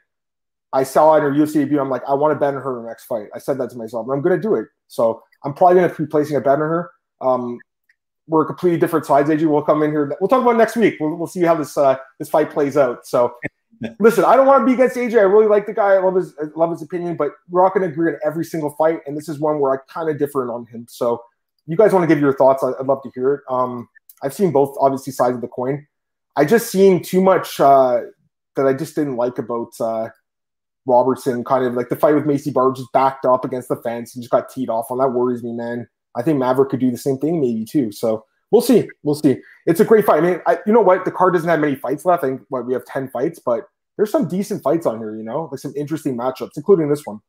I saw in her UFC debut. I'm like, I want to bet on her in the next fight. I said that to myself, and I'm going to do it. So I'm probably going to be placing a bet on her. Um, we're a completely different sides. AJ, we'll come in here. We'll talk about next week. We'll, we'll see how this uh, this fight plays out. So Listen, I don't want to be against AJ. I really like the guy. I love his I love his opinion, but we're not going to agree on every single fight. And this is one where I kind of differ on him. So, you guys want to give your thoughts? I'd love to hear it. Um, I've seen both obviously sides of the coin. I just seen too much uh, that I just didn't like about uh, Robertson. Kind of like the fight with Maycee Barber just backed up against the fence and just got teed off on. That worries me, man. I think Maverick could do the same thing, maybe too. So we'll see. We'll see. It's a great fight. I mean, I, you know what? The card doesn't have many fights left. I think what we have ten fights, but there's some decent fights on here, you know, like some interesting matchups, including this one.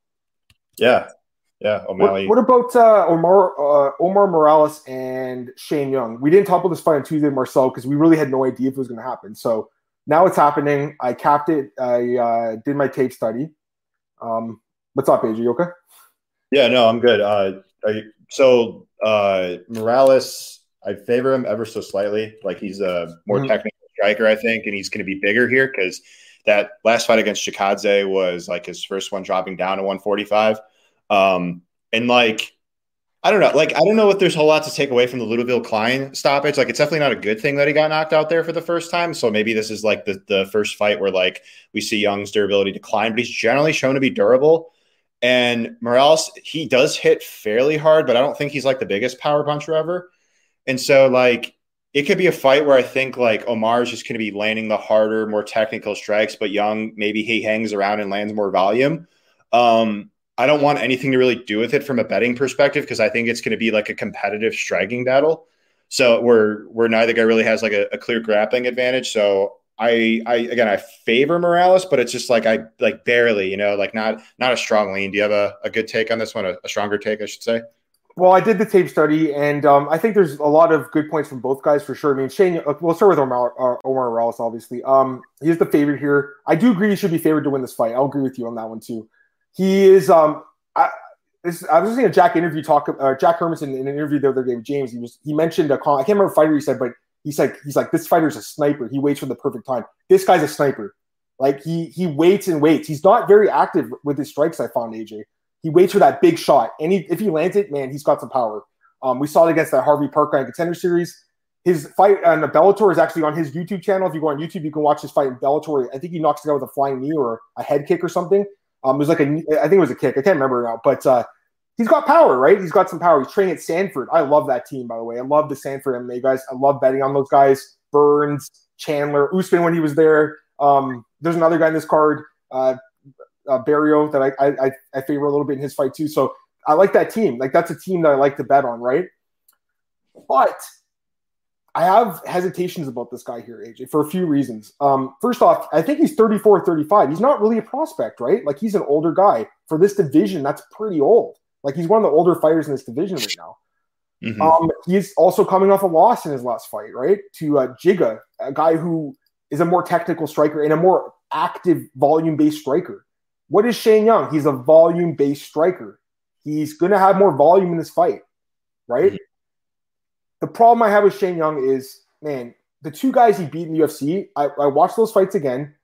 Yeah. Yeah. O'Malley. What, what about uh, Omar uh, Omar Morales and Shane Young? We didn't talk about this fight on Tuesday, Marcel, because we really had no idea if it was going to happen. So now it's happening. I capped it. I uh, did my tape study. Um, what's up, AJ? You okay? Yeah, no, I'm good. Uh, so uh, Morales, I favor him ever so slightly. Like he's a more mm-hmm. technical striker, I think, and he's going to be bigger here because – that last fight against Chikadze was like his first one dropping down to 145. Um, and like, I don't know. Like, I don't know if there's a whole lot to take away from the Ludovit Klein stoppage. Like, it's definitely not a good thing that he got knocked out there for the first time. So maybe this is like the, the first fight where like we see Young's durability decline, but he's generally shown to be durable. And Morales, he does hit fairly hard, but I don't think he's like the biggest power puncher ever. And so, like, it could be a fight where I think like Omar is just going to be landing the harder, more technical strikes, but Young maybe he hangs around and lands more volume. Um, I don't want anything to really do with it from a betting perspective because I think it's going to be like a competitive striking battle. So where where neither guy really has like a, a clear grappling advantage. So I I again I favor Morales, but it's just like I like barely, you know, like not not a strong lean. Do you have a, a good take on this one? A, a stronger take, I should say. Well, I did the tape study, and um, I think there's a lot of good points from both guys for sure. I mean, Shane, uh, we'll start with Omar, uh, Omar Morales, obviously. Um, he's the favorite here. I do agree he should be favored to win this fight. I'll agree with you on that one too. He is. Um, I, this, I was listening to Jack interview talk. Uh, Jack Hermansson in an interview the other day with James. He was he mentioned a con. I can't remember fighter he said, but he said he's like this fighter's a sniper. He waits for the perfect time. This guy's a sniper. Like he he waits and waits. He's not very active with his strikes. I found AJ. He waits for that big shot, and he, if he lands it, man, he's got some power. Um, we saw it against that Harvey Park guy Contender Series. His fight on the Bellator is actually on his YouTube channel. If you go on YouTube, you can watch his fight in Bellator. I think he knocks it out with a flying knee or a head kick or something. Um, it was like a, I think it was a kick. I can't remember now, but uh, he's got power, right? He's got some power. He's training at Sanford. I love that team, by the way. I love the Sanford MMA guys. I love betting on those guys. Burns, Chandler, Usman when he was there. Um, there's another guy in this card, uh, uh, Barrio, that I, I I favor a little bit in his fight too. So I like that team. Like that's a team that I like to bet on, right? But I have hesitations about this guy here, AJ, for a few reasons. Um, first off, I think he's 34 35. He's not really a prospect, right? Like he's an older guy. For this division, that's pretty old. Like he's one of the older fighters in this division right now. Mm-hmm. Um, he's also coming off a loss in his last fight, right? To uh, Giga, a guy who is a more technical striker and a more active volume based striker. What is Shane Young? He's a volume based striker. He's going to have more volume in this fight, right? Mm-hmm. The problem I have with Shane Young is, man, the two guys he beat in the UFC, I, I watched those fights again.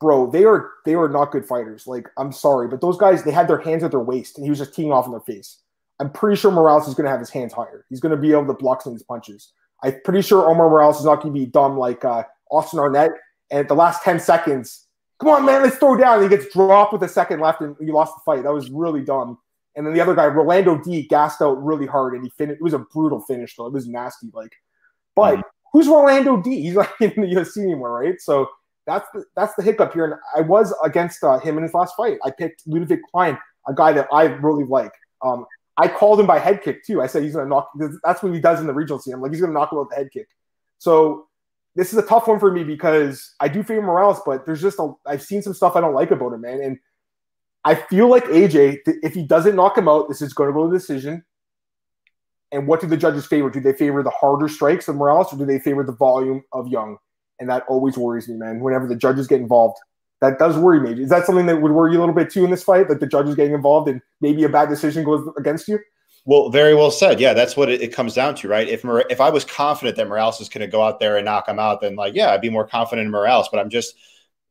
Bro, they are they are not good fighters. Like, I'm sorry, but those guys, they had their hands at their waist and he was just teeing off in their face. I'm pretty sure Morales is going to have his hands higher. He's going to be able to block some of these punches. I'm pretty sure Omar Morales is not going to be dumb like uh, Austin Arnett. And at the last 10 seconds, come on, man, let's throw down. And he gets dropped with a second left and you lost the fight. That was really dumb. And then the other guy, Rolando Dy, gassed out really hard and he finished. It was a brutal finish, though. It was nasty. Like, but mm-hmm. who's Rolando Dy? He's not in the UFC anymore, right? So that's the, that's the hiccup here. And I was against uh, him in his last fight. I picked Ludovit Klein, a guy that I really like. Um, I called him by head kick too. I said he's going to knock. That's what he does in the regional scene. I'm like, he's going to knock him out with the head kick. So this is a tough one for me because I do favor Morales, but there's just a I've seen some stuff I don't like about him, man. And I feel like AJ, if he doesn't knock him out, this is going to go to decision. And what do the judges favor? Do they favor the harder strikes of Morales, or do they favor the volume of Young? And that always worries me, man. Whenever the judges get involved, that does worry me. Is that something that would worry you a little bit too in this fight? Like the judges getting involved and maybe a bad decision goes against you? Well, very well said. Yeah, that's what it, it comes down to, right? If Mor- if I was confident that Morales is going to go out there and knock him out, then like, yeah, I'd be more confident in Morales. But I'm just,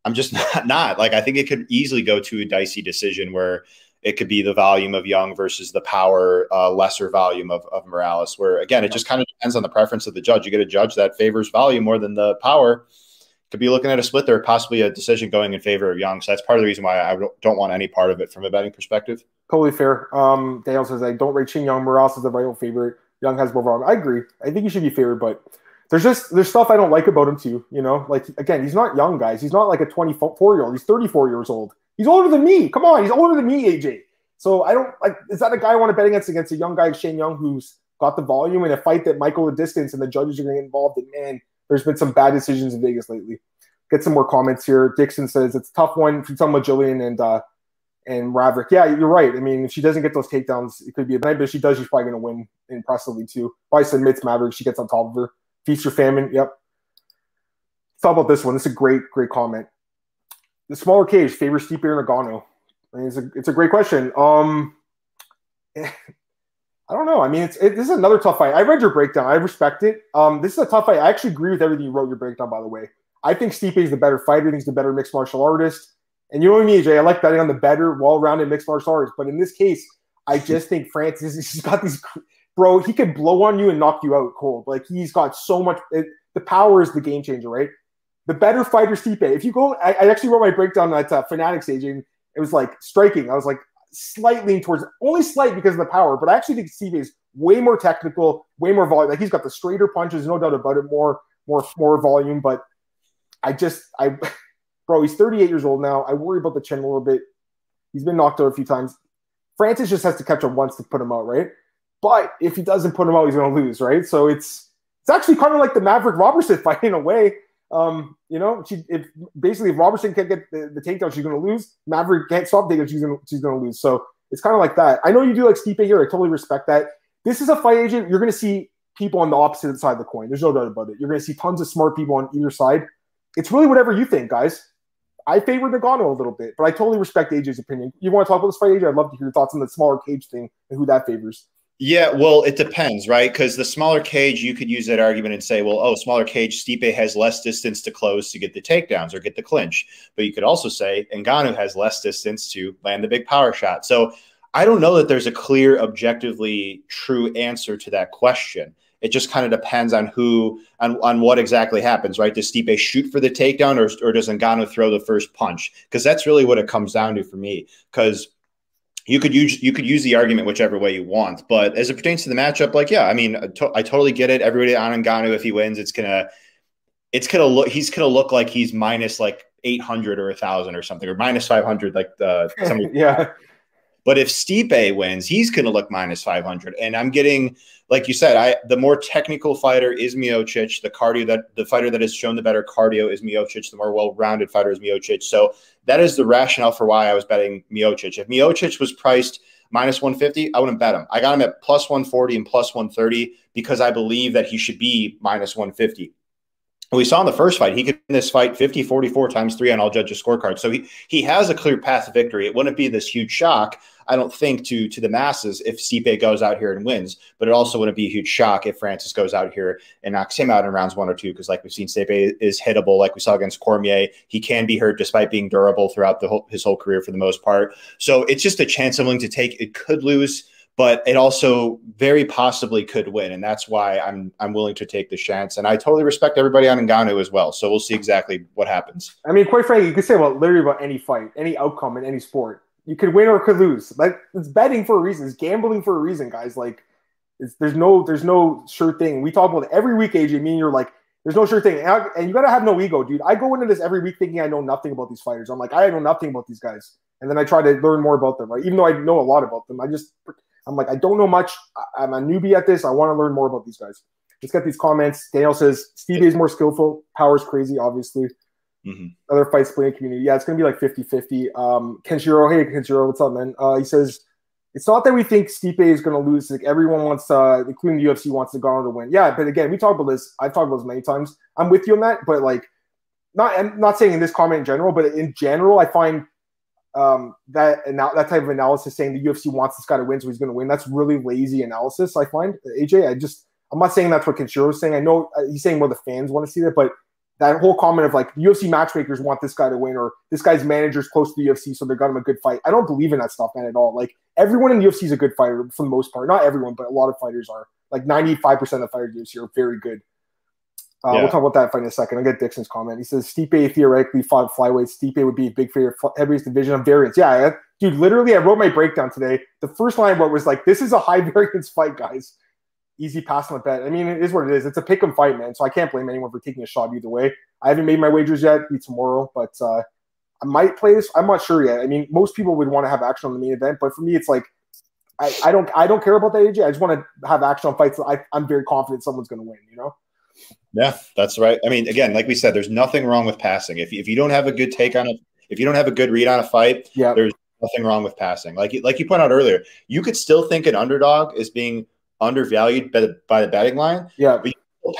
I'm just not, not. Like, I think it could easily go to a dicey decision where it could be the volume of Young versus the power, uh, lesser volume of, of Morales. Where again, it just kind of depends on the preference of the judge. You get a judge that favors volume more than the power. Could be looking at a split there, possibly a decision going in favor of Young. So that's part of the reason why I don't want any part of it from a betting perspective. Totally fair. Um, Daniel says I don't rate Shane Young. Morales is the vital favorite. Young has more volume. I agree. I think he should be favored, but there's just there's stuff I don't like about him too. You know, like again, he's not young, guys. He's not like a 24 year old. He's 34 years old. He's older than me. Come on, he's older than me, AJ. So I don't like. Is that a guy I want to bet against against a young guy, Shane Young, who's got the volume in a fight that Michael the distance and the judges are getting involved in? Man, there's been some bad decisions in Vegas lately. Get some more comments here. Dixon says it's a tough one. You're talking about Gillian and uh, and Maverick, yeah, you're right. I mean, if she doesn't get those takedowns, it could be a night, but if she does, she's probably going to win impressively too. Probably submits Maverick. She gets on top of her. Feast or famine. Yep. Thought about this one. This is a great, great comment. The smaller cage favors Stipe Ngannou. I mean, it's a, it's a great question. Um, I don't know. I mean, it's it, this is another tough fight. I read your breakdown. I respect it. Um, this is a tough fight. I actually agree with everything you wrote your breakdown. By the way, I think Stipe is the better fighter. I think he's the better mixed martial artist. And you know me, AJ, I like betting on the better, well-rounded mixed martial artist. But in this case, I just think Francis, he's got these, bro, he could blow on you and knock you out cold. Like he's got so much, it, the power is the game changer, right? The better fighter, Stipe. If you go, I, I actually wrote my breakdown at uh, Fanatics, AJ, it was like striking. I was like slightly towards, only slight because of the power, but I actually think Stipe is way more technical, way more volume. Like he's got the straighter punches, no doubt about it, more, more, more volume. But I just, I, bro, he's 38 years old now. I worry about the chin a little bit. He's been knocked out a few times. Francis just has to catch him once to put him out, right? But if he doesn't put him out, he's going to lose, right? So it's it's actually kind of like the Maverick Robertson fight in a way. Um, you know, she if basically if Robertson can't get the, the takedown, she's to lose. Maverick can't stop takedown, she's gonna she's to lose. So it's kind of like that. I know you do like Stipe here. I totally respect that. this is a fight agent. You're to see people on the opposite side of the coin. There's no doubt about it. You're to see tons of smart people on either side. It's really whatever you think, guys. I favor Ngannou a little bit, but I totally respect AJ's opinion. You want to talk about this fight, AJ? I'd love to hear your thoughts on the smaller cage thing and who that favors. Yeah, well, it depends, right? Because the smaller cage, you could use that argument and say, well, oh, smaller cage, Stipe has less distance to close to get the takedowns or get the clinch. But you could also say Ngannou has less distance to land the big power shot. So I don't know that there's a clear, objectively true answer to that question. It just kind of depends on who, on, on what exactly happens, right? Does Stipe shoot for the takedown or, or does Ngannou throw the first punch? Because that's really what it comes down to for me. Because you could use you could use the argument whichever way you want, but as it pertains to the matchup, like yeah, I mean, I, to- I totally get it. Everybody on Ngannou, if he wins, it's gonna it's gonna look he's gonna look like he's minus like eight hundred or a thousand or something, or minus five hundred, like uh, somebody. yeah. But if Stipe wins, he's going to look minus 500. And I'm getting, like you said, I the more technical fighter is Miocic. The cardio that the fighter that has shown the better cardio is Miocic. The more well-rounded fighter is Miocic. So that is the rationale for why I was betting Miocic. If Miocic was priced minus 150, I wouldn't bet him. I got him at plus 140 and plus 130 because I believe that he should be minus 150 we saw in the first fight, he could win this fight 50, 44 times three on all judges' scorecards. So he he has a clear path to victory. It wouldn't be this huge shock, I don't think, to to the masses if Stipe goes out here and wins. But it also wouldn't be a huge shock if Francis goes out here and knocks him out in rounds one or two. Because like we've seen, Stipe is hittable. Like we saw against Cormier, he can be hurt despite being durable throughout the whole, his whole career for the most part. So it's just a chance I'm willing to take. It could lose but it also very possibly could win, and that's why I'm I'm willing to take the chance. And I totally respect everybody on Ngannou as well. So we'll see exactly what happens. I mean, quite frankly, you could say about literally about any fight, any outcome in any sport. You could win or could lose. Like it's betting for a reason. It's gambling for a reason, guys. Like there's no there's no sure thing. We talk about it every week, AJ. Me and you're like, there's no sure thing, and, I, and you gotta have no ego, dude. I go into this every week thinking I know nothing about these fighters. I'm like, I know nothing about these guys, and then I try to learn more about them. Right, even though I know a lot about them, I just I'm like, I don't know much. I'm a newbie at this. I want to learn more about these guys. Let's get these comments. Daniel says Steve is more skillful. Power's crazy, obviously. Mm-hmm. Other fight splitting community. Yeah, it's going to be like 50 50. Um, Kenshiro, hey, Kenshiro, what's up, man? Uh, he says, it's not that we think Stipe is going to lose. Like everyone wants, uh, including the UFC, wants the Garner to win. Yeah, but again, we talked about this. I've talked about this many times. I'm with you on that, but like, not I'm not saying in this comment in general, but in general, I find um, that that type of analysis saying the UFC wants this guy to win, so he's going to win. That's really lazy analysis. I find AJ. I just I'm not saying that's what Kenshiro is saying. I know uh, he's saying more the fans want to see that, but that whole comment of like the UFC matchmakers want this guy to win or this guy's manager's close to the UFC, so they're got him a good fight. I don't believe in that stuff, man, at all. Like everyone in the UFC is a good fighter for the most part. Not everyone, but a lot of fighters are. Like 95% of fighters in the UFC are very good. Uh, yeah. We'll talk about that fight in a second. I'll get Dixon's comment. He says Stipe theoretically fought flyweight. Stipe would be a big favorite heavyweight division of variance. Yeah, I, dude. Literally, I wrote my breakdown today. The first line I wrote was like, "This is a high variance fight, guys. Easy pass on the bet." I mean, it is what it is. It's a pick 'em fight, man. So I can't blame anyone for taking a shot either way. I haven't made my wagers yet. Be tomorrow, but uh, I might play this. I'm not sure yet. I mean, most people would want to have action on the main event, but for me, it's like I, I don't I don't care about that AJ. I just want to have action on fights I, I'm very confident someone's going to win. You know. Yeah, that's right. I mean, again, like we said, there's nothing wrong with passing. If, if you don't have a good take on it, if you don't have a good read on a fight, yeah. there's nothing wrong with passing. Like like you pointed out earlier, you could still think an underdog is being undervalued by the by the betting line. Yeah, but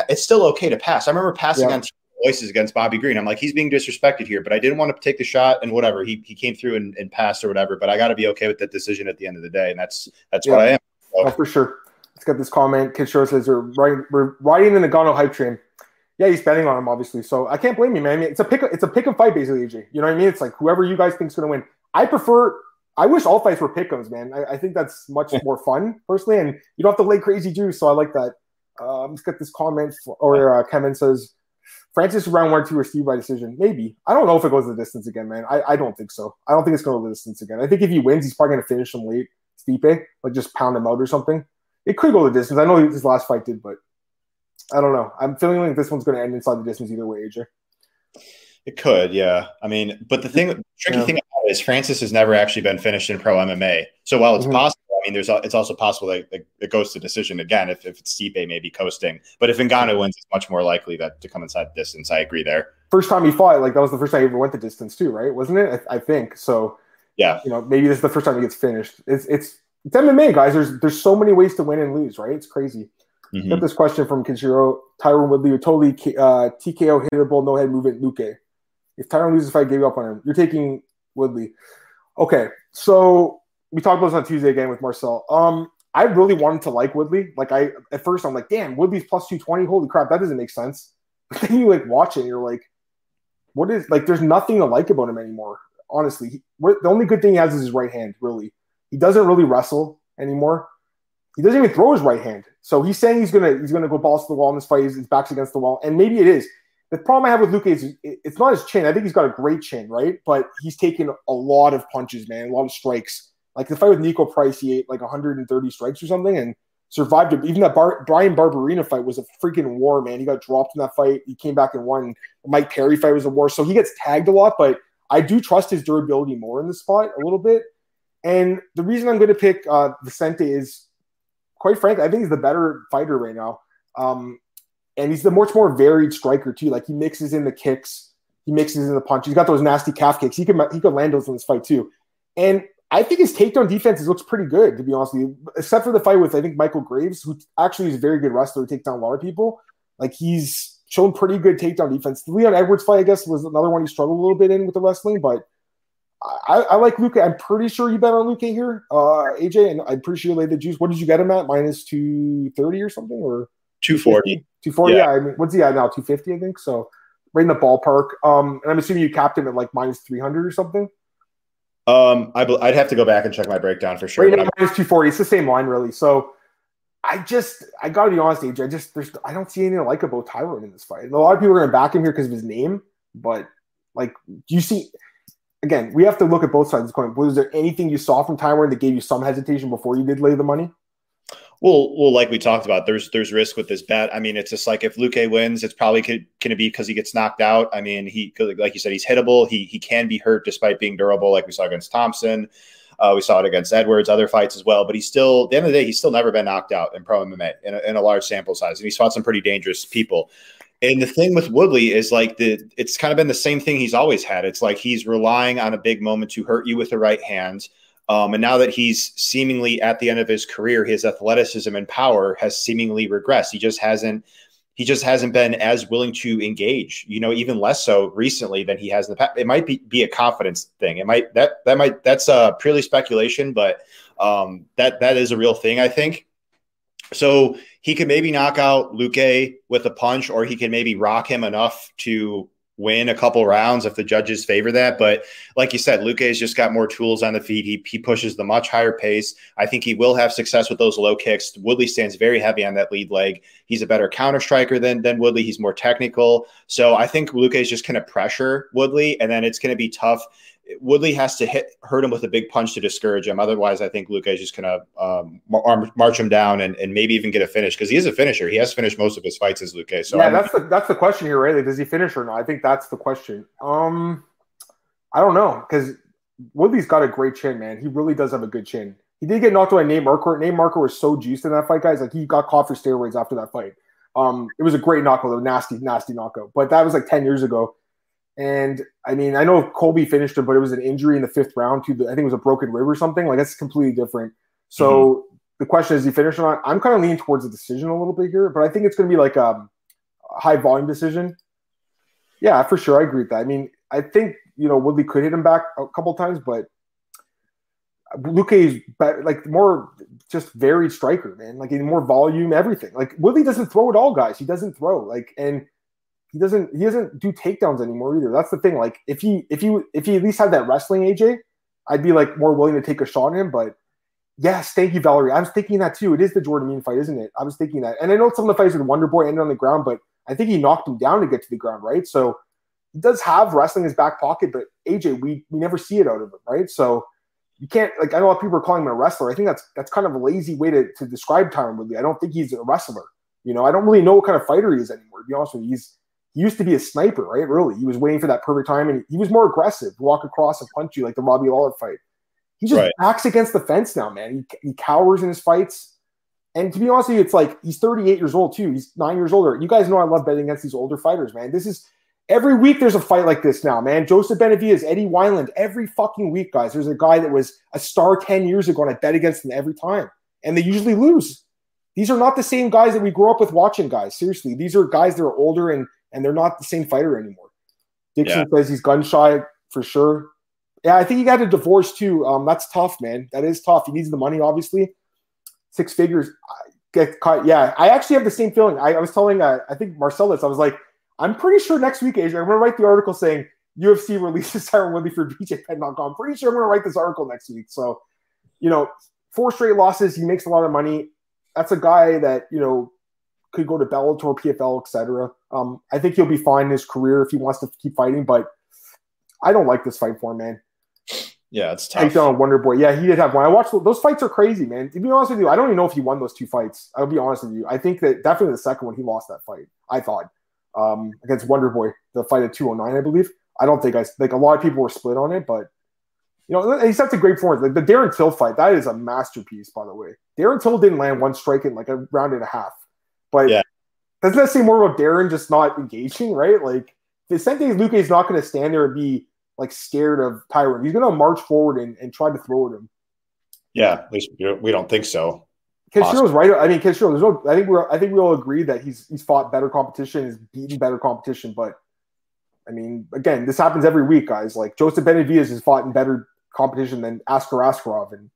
it's still okay to pass. I remember passing yeah. on voices against Bobby Green. I'm like, he's being disrespected here, but I didn't want to take the shot and whatever. He he came through and, and passed or whatever. But I got to be okay with that decision at the end of the day, and that's that's yeah. what I am. So. Oh, for sure. Let's get this comment. Kid Show says we're riding, we're riding in the Ngannou hype train. Yeah, he's betting on him, obviously. So I can't blame you, man. I mean, it's a pick. It's a pick and fight, basically, AJ. You know what I mean? It's like whoever you guys think's going to win. I prefer. I wish all fights were pickums, man. I, I, think that's much more fun, personally, and you don't have to lay crazy juice. So I like that. Um, let's get this comment. for, Or uh, Kevin says, Francis round one, two, or Steve by decision. Maybe. I don't know if it goes the distance again, man. I, I don't think so. I don't think it's going to the distance again. I think if he wins, he's probably going to finish him late. Stipe, like just pound him out or something. It could go the distance. I know his last fight did, but I don't know. I'm feeling like this one's going to end inside the distance either way, AJ. It could, yeah. I mean, but the thing, the tricky yeah. thing about it is Francis has never actually been finished in pro MMA. So while it's mm-hmm. possible, I mean, there's it's also possible that it goes to decision again if, if it's Stipe maybe coasting. But if Ngannou wins, it's much more likely that to come inside the distance. I agree there. First time he fought, like that was the first time he ever went the distance too, right? Wasn't it? I, I think so. Yeah. You know, maybe this is the first time he gets finished. It's it's it's MMA, guys. There's there's so many ways to win and lose, right? It's crazy. Mm-hmm. Got this question from Kenshiro. Tyron Woodley totally uh, TKO hittable, no head movement, Luque. If Tyron loses, if I gave up on him, you're taking Woodley. Okay, so we talked about this on Tuesday again with Marcel. Um, I really wanted to like Woodley. Like I at first, I'm like, damn, Woodley's plus two twenty. Holy crap, that doesn't make sense. But then you like watch it, and you're like, what is like? There's nothing to like about him anymore. Honestly, he, the only good thing he has is his right hand. Really, he doesn't really wrestle anymore. He doesn't even throw his right hand. So he's saying he's gonna he's gonna go balls to the wall in this fight. His, his back's against the wall, and maybe it is. The problem I have with Luque is it's not his chin. I think he's got a great chin, right? But he's taken a lot of punches, man, a lot of strikes. Like the fight with Niko Price, he ate like 130 strikes or something, and survived it. Even that Bar- Bryan Barberena fight was a freaking war, man. He got dropped in that fight. He came back and won. The Mike Perry fight was a war. So he gets tagged a lot, but I do trust his durability more in the spot a little bit. And the reason I'm going to pick uh, Vicente is, quite frankly, I think he's the better fighter right now. Um, and he's the much more varied striker too. Like he mixes in the kicks, he mixes in the punch. He's got those nasty calf kicks. He could he could land those in this fight too. And I think his takedown defense looks pretty good, to be honest with you, except for the fight with I think Michel Prazeres, who actually is a very good wrestler to take down a lot of people. Like he's shown pretty good takedown defense. The Leon Edwards fight, I guess, was another one he struggled a little bit in with the wrestling, but I, I like Luca. I'm pretty sure you bet on Luca here, uh, AJ, and I'm pretty sure you laid the juice. What did you get him at? Minus two thirty or something, or two forty? Two forty. Yeah. yeah. I mean, what's he at now? Two fifty, I think. So right in the ballpark. Um, and I'm assuming you capped him at like minus three hundred or something. Um, I, would have to go back and check my breakdown for sure. Right now, minus two forty. It's the same line, really. So I just, I gotta be honest, AJ. I just, there's, I don't see anything like about Tyron in this fight. And A lot of people are gonna back him here because of his name, but like, do you see? Again, we have to look at both sides of the coin. Was there anything you saw from Tyron that gave you some hesitation before you did lay the money? Well, well, like we talked about, there's there's risk with this bet. I mean, it's just like if Luque wins, it's probably going to be because he gets knocked out. I mean, he like you said, he's hittable. He he can be hurt despite being durable, like we saw against Thompson. Uh, we saw it against Edwards, other fights as well. But he's still, at the end of the day, he's still never been knocked out in pro MMA in a, in a large sample size, and he's fought some pretty dangerous people. And the thing with Woodley is like the it's kind of been the same thing he's always had. It's like he's relying on a big moment to hurt you with the right hand um, and now that he's seemingly at the end of his career, his athleticism and power has seemingly regressed. He just hasn't he just hasn't been as willing to engage, you know, even less so recently than he has in the past. It might be, be a confidence thing. It might that that might that's uh purely speculation, but um that that is a real thing, I think. So he could maybe knock out Luque with a punch, or he can maybe rock him enough to win a couple rounds if the judges favor that. But like you said, Luque has just got more tools on the feet. He, he pushes the much higher pace. I think he will have success with those low kicks. Woodley stands very heavy on that lead leg. He's a better counter striker than, than Woodley. He's more technical. So I think Luque is just going to pressure Woodley, and then it's going to be tough Woodley has to hit hurt him with a big punch to discourage him. Otherwise, I think Luque is just going to um, march him down and, and maybe even get a finish because he is a finisher. He has finished most of his fights as Luque. So yeah, I'm, that's the that's the question here, right? does he finish or not? I think that's the question. Um, I don't know because Woodley's got a great chin, man. He really does have a good chin. He did get knocked out by Nate Marquardt. Nate Marquardt was so juiced in that fight, guys. Like he got caught for steroids after that fight. Um, it was a great knockout, a nasty, nasty knockout. But that was like ten years ago. And I mean, I know Colby finished him, but it was an injury in the fifth round to the, I think it was a broken rib or something. Like that's completely different. So mm-hmm. the question is, he finished or not? I'm kind of leaning towards the decision a little bit here, but I think it's going to be like a high volume decision. Yeah, for sure. I agree with that. I mean, I think, you know, Woodley could hit him back a couple times, but Luque is like more just varied striker, man. Like in more volume, everything. Like Woodley doesn't throw at all, guys. He doesn't throw. Like, and he doesn't he doesn't do takedowns anymore either. That's the thing. Like if he if he if he at least had that wrestling AJ, I'd be like more willing to take a shot at him. But yes, thank you, Valerie. I was thinking that too. It is the Jordan Mein fight, isn't it? I was thinking that. And I know some of the fights with Wonder Boy ended on the ground, but I think he knocked him down to get to the ground, right? So he does have wrestling in his back pocket, but AJ, we we never see it out of him, right? So you can't like I know a lot of people are calling him a wrestler. I think that's that's kind of a lazy way to, to describe Tyron Woodley. I don't think he's a wrestler. You know, I don't really know what kind of fighter he is anymore. To be honest with you, he's he used to be a sniper, right? Really, he was waiting for that perfect time, and he was more aggressive, walk across and punch you like the Robbie Lawler fight. He just right. backs against the fence now, man. He, he cowers in his fights. And to be honest with you, it's like he's 38 years old too. He's nine years older. You guys know I love betting against these older fighters, man. This is Every week there's a fight like this now, man. Joseph Benavidez, Eddie Wineland, every fucking week, guys. There's a guy that was a star 10 years ago and I bet against them every time. And they usually lose. These are not the same guys that we grew up with watching, guys. Seriously. These are guys that are older and and they're not the same fighter anymore. Dixon yeah. says he's gun shy for sure. Yeah, I think he got a divorce too. Um, that's tough, man. That is tough. He needs the money, obviously. Six figures get caught. Yeah, I actually have the same feeling. I, I was telling, uh, I think Marcellus, I was like, I'm pretty sure next week, Adrian, I'm going to write the article saying UFC releases Tyron Woodley for BJPenn.com. Pretty sure I'm going to write this article next week. So, you know, four straight losses. He makes a lot of money. That's a guy that, you know, could go to Bellator, PFL, etc. Um, I think he'll be fine in his career if he wants to keep fighting, but I don't like this fight for him, man. Yeah, it's tough. on Wonder Boy. Yeah, he did have one. I watched those fights are crazy, man. To be honest with you, I don't even know if he won those two fights. I'll be honest with you. I think that definitely the second one he lost that fight. I thought um, against Wonder Boy, the fight at 209, I believe. I don't think I like a lot of people were split on it, but you know, he's such a great form. Like the Darren Till fight, that is a masterpiece, by the way. Darren Till didn't land one strike in like a round and a half. But yeah. doesn't that say more about Darren just not engaging, right? Like the Vicente Luque is not going to stand there and be like scared of Tyron. He's going to march forward and, and try to throw at him. Yeah, at least we don't think so. Kenshiro's right. I mean, Kenshiro. There's no. I think we're. I think we all agree that he's he's fought better competition, he's beaten better competition. But I mean, again, this happens every week, guys. Like Joseph Benavidez has fought in better competition than Askar Askarov, and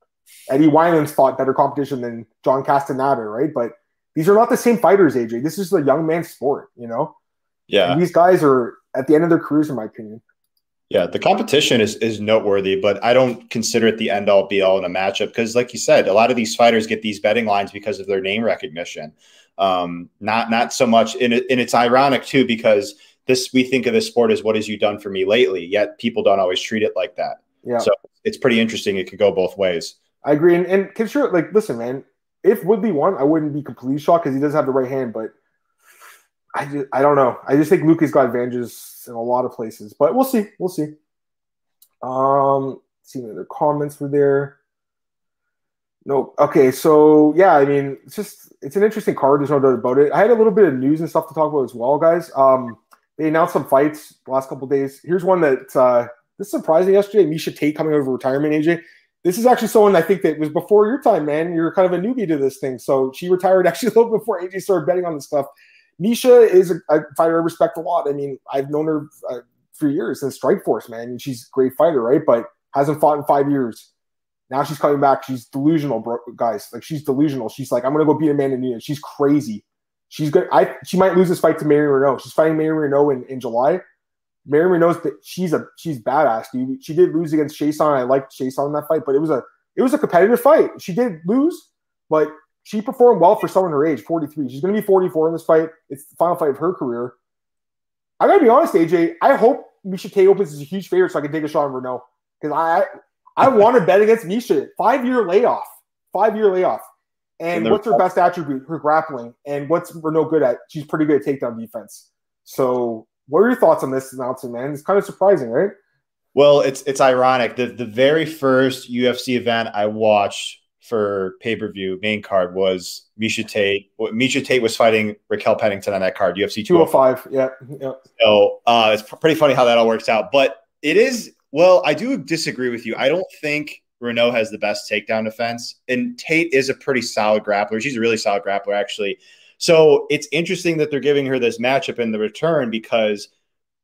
Eddie Wineland's fought better competition than John Castaneda, right? But these are not the same fighters, AJ. This is a young man's sport, you know. Yeah, and these guys are at the end of their careers, in my opinion. Yeah, the competition is is noteworthy, but I don't consider it the end all be all in a matchup because, like you said, a lot of these fighters get these betting lines because of their name recognition. Um, not not so much, and, it, and it's ironic too because this we think of this sport as what has you done for me lately, yet people don't always treat it like that. Yeah, so it's pretty interesting. It could go both ways. I agree, and, and sure, like, listen, man, if Woodley won, I wouldn't be completely shocked because he does have the right hand, but I just, I don't know. I just think Luca's got advantages in a lot of places, but we'll see. We'll see. Um, see other comments were there. No, okay, so yeah, I mean, it's just it's an interesting card. There's no doubt about it. I had a little bit of news and stuff to talk about as well, guys. Um, they announced some fights last couple days. Here's one that uh, this surprised me yesterday. Miesha Tate coming over retirement. AJ, this is actually someone I think that was before your time, man. You're kind of a newbie to this thing. So she retired actually a little before AJ started betting on this stuff. Miesha is a, a fighter I respect a lot. I mean, I've known her uh, for years in Strikeforce, man. She's a great fighter, right? But hasn't fought in five years. Now she's coming back. She's delusional, bro, guys. Like she's delusional. She's like, I'm gonna go beat Amanda Nunes. She's crazy. She's good. I she might lose this fight to Marion Reneau. She's fighting Marion Reneau in, in July. Mary that she's a she's badass, dude. She did lose against Chiasson. I liked Chiasson in that fight, but it was a it was a competitive fight. She did lose, but she performed well for someone her age, 43. She's going to be 44 in this fight. It's the final fight of her career. I got to be honest, AJ. I hope Miesha Tate opens as a huge favorite so I can take a shot on Reneau because I I want to bet against Miesha. Five year layoff, five year layoff. And, and what's her best attribute? Her grappling. And what's Reneau good at? She's pretty good at takedown defense. So, what are your thoughts on this announcement, man? It's kind of surprising, right? Well, it's it's ironic. The the very first UFC event I watched for pay per view main card was Miesha Tate. Miesha Tate was fighting Raquel Pennington on that card, UFC 205. Yeah. yeah. So uh, it's pretty funny how that all works out. But it is, well, I do disagree with you. I don't think Reneau has the best takedown defense. And Tate is a pretty solid grappler. She's a really solid grappler, actually. So it's interesting that they're giving her this matchup in the return because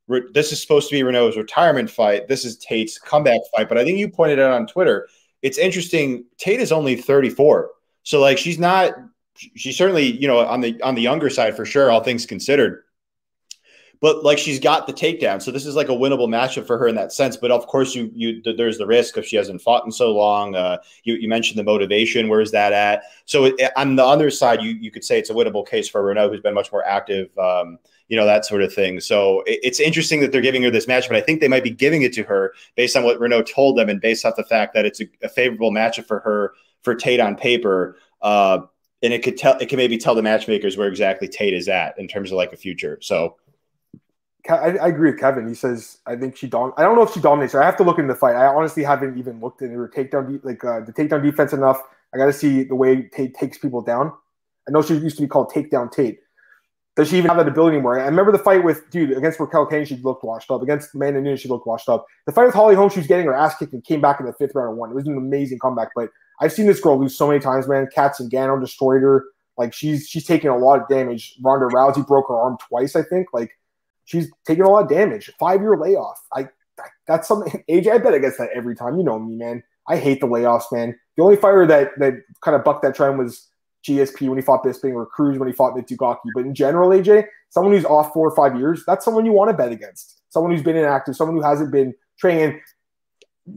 re- this is supposed to be Reneau's retirement fight. This is Tate's comeback fight. But I think you pointed out on Twitter it's interesting. Tate is only 34. So like she's not she's certainly, you know, on the on the younger side for sure, all things considered. But like she's got the takedown. So this is like a winnable matchup for her in that sense. But of course you you there's the risk if she hasn't fought in so long. Uh, you, you mentioned the motivation. Where's that at? So it, on the other side, you you could say it's a winnable case for Reneau, who's been much more active um, you know, that sort of thing. So it, it's interesting that they're giving her this match, but I think they might be giving it to her based on what Reneau told them and based off the fact that it's a, a favorable matchup for her for Tate on paper. Uh, and it could tell, it can maybe tell the matchmakers where exactly Tate is at in terms of like a future. So I, I, agree with Kevin. He says I think she dom. I don't know if she dominates her. I have to look into the fight. I honestly haven't even looked at her takedown, de- like uh, the takedown defense enough. I got to see the way Tate takes people down. I know she used to be called Takedown Tate, does she even have that ability anymore? I remember the fight with dude against Raquel Kane, she looked washed up. Against Amanda Nunes, she looked washed up. The fight with Holly Holm, she was getting her ass kicked and came back in the fifth round and won. It was an amazing comeback. But I've seen this girl lose so many times, man. Kat Zingano destroyed her. Like she's she's taking a lot of damage. Ronda Rousey broke her arm twice, I think. Like she's taking a lot of damage. Five year layoff. I that's something. AJ, I bet against that every time. You know me, man. I hate the layoffs, man. The only fighter that that kind of bucked that trend was GSP when he fought Bisping or Cruz when he fought Mizugaki. But in general, AJ, someone who's off four or five years, that's someone you want to bet against. Someone who's been inactive, someone who hasn't been training.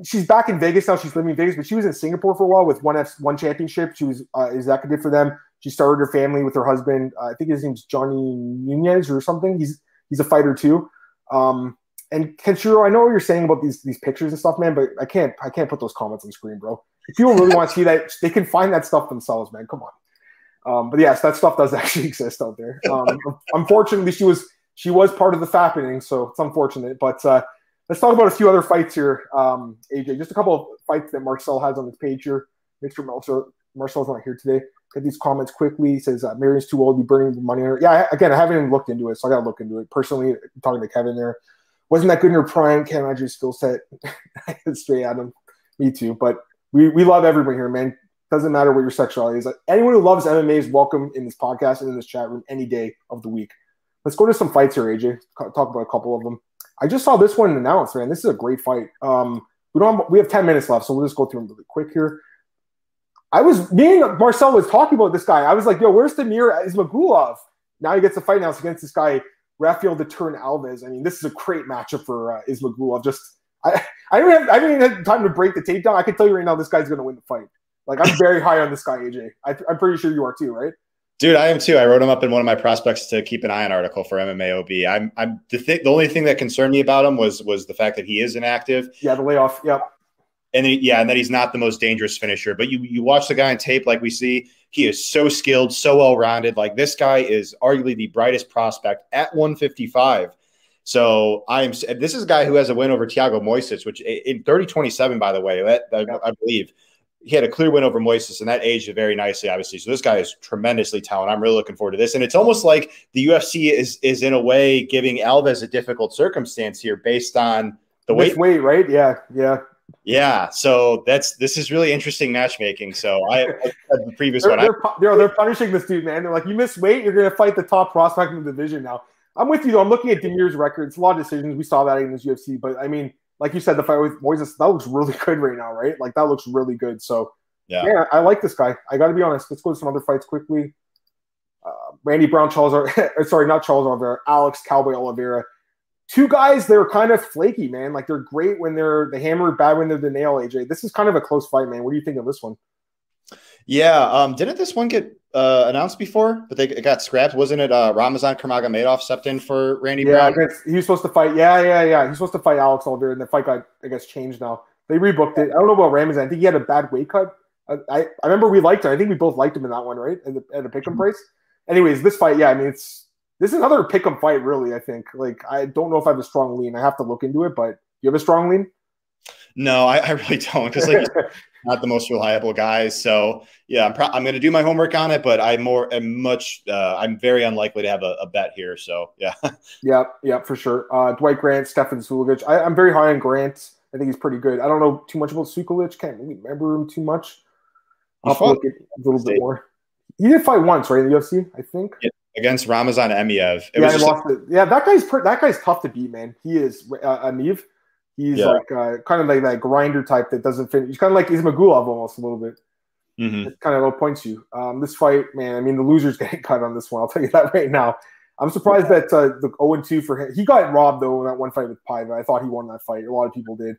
She's back in Vegas now. She's living in Vegas, but she was in Singapore for a while with one F one championship. She was uh, executive for them. She started her family with her husband. Uh, I think his name's Johnny Nunez or something. He's he's a fighter too. Um, and Kenshiro, I know what you're saying about these these pictures and stuff, man, but I can't I can't put those comments on screen, bro. If people really want to see that, they can find that stuff themselves, man. Come on. Um, but yes, that stuff does actually exist out there. Um, unfortunately, she was she was part of the fappening, so it's unfortunate. But uh, let's talk about a few other fights here, um, AJ. Just a couple of fights that Marcel has on his page here. Mr. Marcel, Marcel's not here today. Get these comments quickly. He says uh, Marion's too old to be burning the money. Yeah, again, I haven't even looked into it, so I got to look into it personally. Talking to Kevin there, wasn't that good in your prime? Can't imagine his skill set. Straight at him. Me too. But we, we love everyone here, man. Doesn't matter what your sexuality is. Anyone who loves MMA is welcome in this podcast and in this chat room any day of the week. Let's go to some fights here, AJ. Talk about a couple of them. I just saw this one announced, man. This is a great fight. Um, we don't. Have, we have ten minutes left, so we'll just go through them really quick here. I was me and Marcel was talking about this guy. I was like, "Yo, where's Damir Ismagulov?" Now he gets a fight now against this guy Rafael the Turn Alves. I mean, this is a great matchup for uh, Ismagulov. Just I, I don't have I haven't even had time to break the tape down. I can tell you right now, this guy's going to win the fight. Like I'm very high on this guy, AJ. I, am pretty sure you are too, right? Dude, I am too. I wrote him up in one of my prospects to keep an eye on article for MMAOB. I'm, I'm the, th- the only thing that concerned me about him was was the fact that he is inactive. Yeah, the layoff. Yep. And he, yeah, and that he's not the most dangerous finisher. But you you watch the guy on tape, like we see, he is so skilled, so well rounded. Like this guy is arguably the brightest prospect at 155. So I am. This is a guy who has a win over Thiago Moises, which in 30-27, by the way, that, that I believe he had a clear win over Moises, and that aged very nicely, obviously. So this guy is tremendously talented. I'm really looking forward to this. And it's almost like the UFC is is in a way giving Alves a difficult circumstance here based on the weight. weight, right? Yeah, yeah. Yeah, so that's this is really interesting matchmaking. So I, I the previous they're, one. They're, I, they're, they're punishing this dude, man. They're like, you miss weight, you're to fight the top prospect in the division now. I'm with you though. I'm looking at Damir's record. It's a lot of decisions. We saw that in this UFC, but I mean, like you said, the fight with Moises that looks really good right now, right? Like that looks really good. So yeah, yeah I like this guy. I got to be honest. Let's go to some other fights quickly. Uh, Randy Brown, Charles, sorry, not Charles Oliveira, Alex Cowboy Oliveira two guys they're kind of flaky, man. Like they're great when they're the hammer, bad when they're the nail. AJ, this is kind of a close fight, man. What do you think of this one? Yeah, um, didn't this one get uh, announced before? But they it got scrapped, wasn't it? Uh, Ramazan Kharmagomedov stepped in for Randy yeah, Brown. he was supposed to fight. Yeah, yeah, yeah. He's supposed to fight Alex Oliveira, and the fight got I guess changed now. They rebooked it. I don't know about Ramazan. I think he had a bad weight cut. I, I, I remember we liked him. I think we both liked him in that one, right? At the, at the pick'em mm-hmm. price. Anyways, this fight, yeah, I mean it's this is another pick 'em fight, really. I think. Like, I don't know if I have a strong lean. I have to look into it, but you have a strong lean? No, I, I really don't because like not the most reliable guys. So yeah, I'm pro- I'm going to do my homework on it, but I'm more I'm much uh, I'm very unlikely to have a, a, bet here. So yeah, yeah, yeah, for sure. Uh, Dwight Grant, Stefan Suljic. I, am very high on Grant. I think he's pretty good. I don't know too much about Suljic. Can't really remember him too much. I'll look at a little bit more. He did fight once, right, in the UFC, I think. Yeah against Ramazan Emeev. It yeah, it. Yeah, that guy's that guy's tough to beat, man. He is uh, Emeev. He's yeah. like uh, kind of like that grinder type that doesn't finish. He's kind of like Ismagulov almost a little bit. Mm-hmm. It kind of points you. Um, this fight, man. I mean, the loser's getting cut on this one. I'll tell you that right now. I'm surprised yeah. that uh, the 0 2 for him. He got robbed though in that one fight with Paiva. I thought he won that fight. A lot of people did.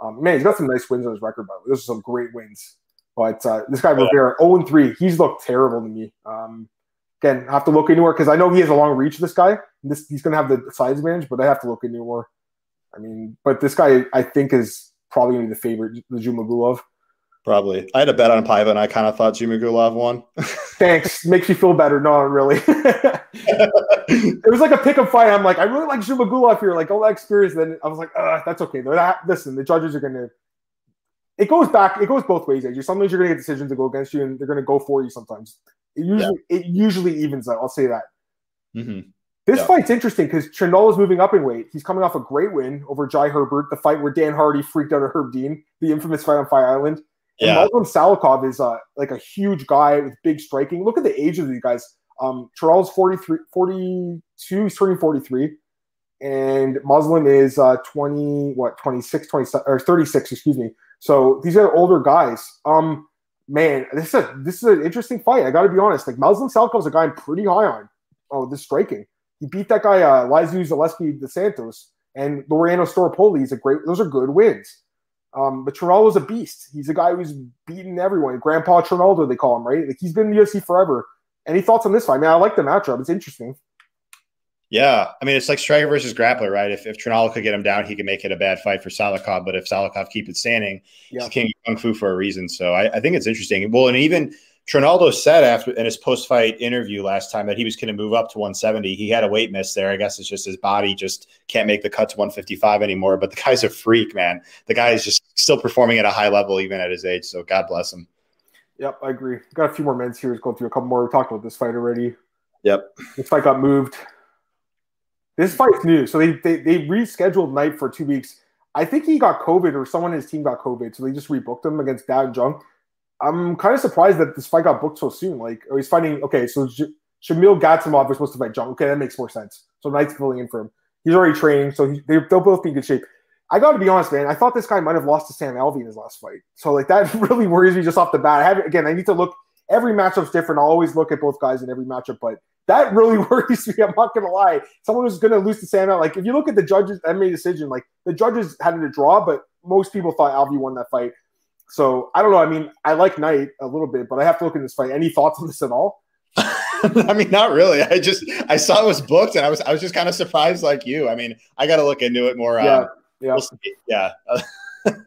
Um, man, he's got some nice wins on his record, by the way. Those are some great wins. But uh, this guy Rivera, 0 3, he's looked terrible to me. Um, again, I have to look into more because I know he has a long reach. This guy, this he's going to have the size advantage, but I have to look into more. I mean, but this guy I think is probably going to be the favorite, the Zhumagulov. Probably. I had a bet on Paiva, and I kind of thought Zhumagulov won. Thanks. Makes you feel better. No, really. it was like a pick 'em fight. I'm like, I really like Zhumagulov here. Like all that experience. Then I was like, that's okay. They're Not, listen, the judges are going to. It goes back. It goes both ways. AJ. Sometimes you're going to get decisions to go against you, and they're going to go for you. Sometimes it usually yeah. it usually evens out. I'll say that. Mm-hmm. This Yeah. fight's interesting because is moving up in weight. He's coming off a great win over Jai Herbert, the fight where Dan Hardy freaked out at Herb Dean, the infamous fight on Fight Island. And Yeah. Muslim Salikhov is uh, like a huge guy with big striking. Look at the age of these guys. Um, Charles 43, 42, he's turning 43. And Muslim is uh, 20, what, 26, 27, or 36, excuse me. So these are older guys. Um, man, this is a, this is an interesting fight. I got to be honest. Like Muslim Salikhov is a guy I'm pretty high on. Oh, this striking. He beat that guy, uh, Lizu Zaleski de Santos, and Laureano Staropoli is a great. Those are good wins. Um, but Trinaldo's a beast. He's a guy who's beaten everyone. Grandpa Trinaldo, they call him, right? Like he's been in the UFC forever. Any thoughts on this fight? Man, I like the matchup. It's interesting. Yeah, I mean it's like striker versus grappler, right? If if Trinaldo could get him down, he could make it a bad fight for Salikhov. But if Salikhov keep it standing, Yeah. he's king of kung fu for a reason. So I, I think it's interesting. Well, and even Trinaldo said after in his post fight interview last time that he was going to move up to 170. He had a weight miss there. I guess it's just his body just can't make the cut to 155 anymore. But the guy's a freak, man. The guy is just still performing at a high level even at his age. So God bless him. Yep, I agree. Got a few more minutes here. Let's go through a couple more. We talked about this fight already. Yep. This fight got moved. This fight's new, so they they, they rescheduled Knight for two weeks. I think he got COVID or someone in his team got COVID, so they just rebooked him against Dad Jung. I'm kind of surprised that this fight got booked so soon. Like, oh, he's fighting. Okay, so J- Shamil Gamzatov is supposed to fight Jung. Okay, that makes more sense. So Knight's filling in for him. He's already training, so he, they, they'll both be in good shape. I got to be honest, man. I thought this guy might have lost to Sam Alvey in his last fight. So like that really worries me just off the bat. I have again. I need to look. Every matchup's different. I'll always look at both guys in every matchup, but that really worries me. I'm not gonna lie. Someone who's gonna lose to Sam Alvey. Like if you look at the judges that made a decision, like the judges had it a draw, but most people thought Alvey won that fight. So I don't know. I mean, I like Knight a little bit, but I have to look at this fight. Any thoughts on this at all? I mean, not really. I just I saw it was booked, and I was I was just kind of surprised, like you. I mean, I got to look into it more. Yeah, Um, yeah. we'll yeah.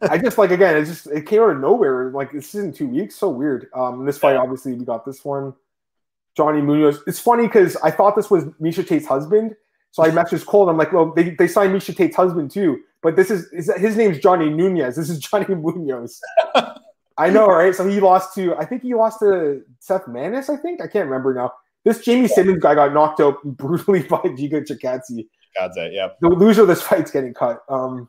I just like again, it just it came out of nowhere. Like this isn't two weeks, so weird. Um, this fight, obviously, we got this one. Johnny Munoz. It's funny because I thought this was Misha Tate's husband, so I messaged Cole. And I'm like, well, they, they signed Misha Tate's husband too, but this is, is his name's Johnny Nunez. This is Johnny Munoz. I know, right? So he lost to I think he lost to Seth Manis. I think I can't remember now. This Jamie Simmons guy got knocked out brutally by Giga Chikadze God's that. Yeah. the loser of this fight's getting cut. Um,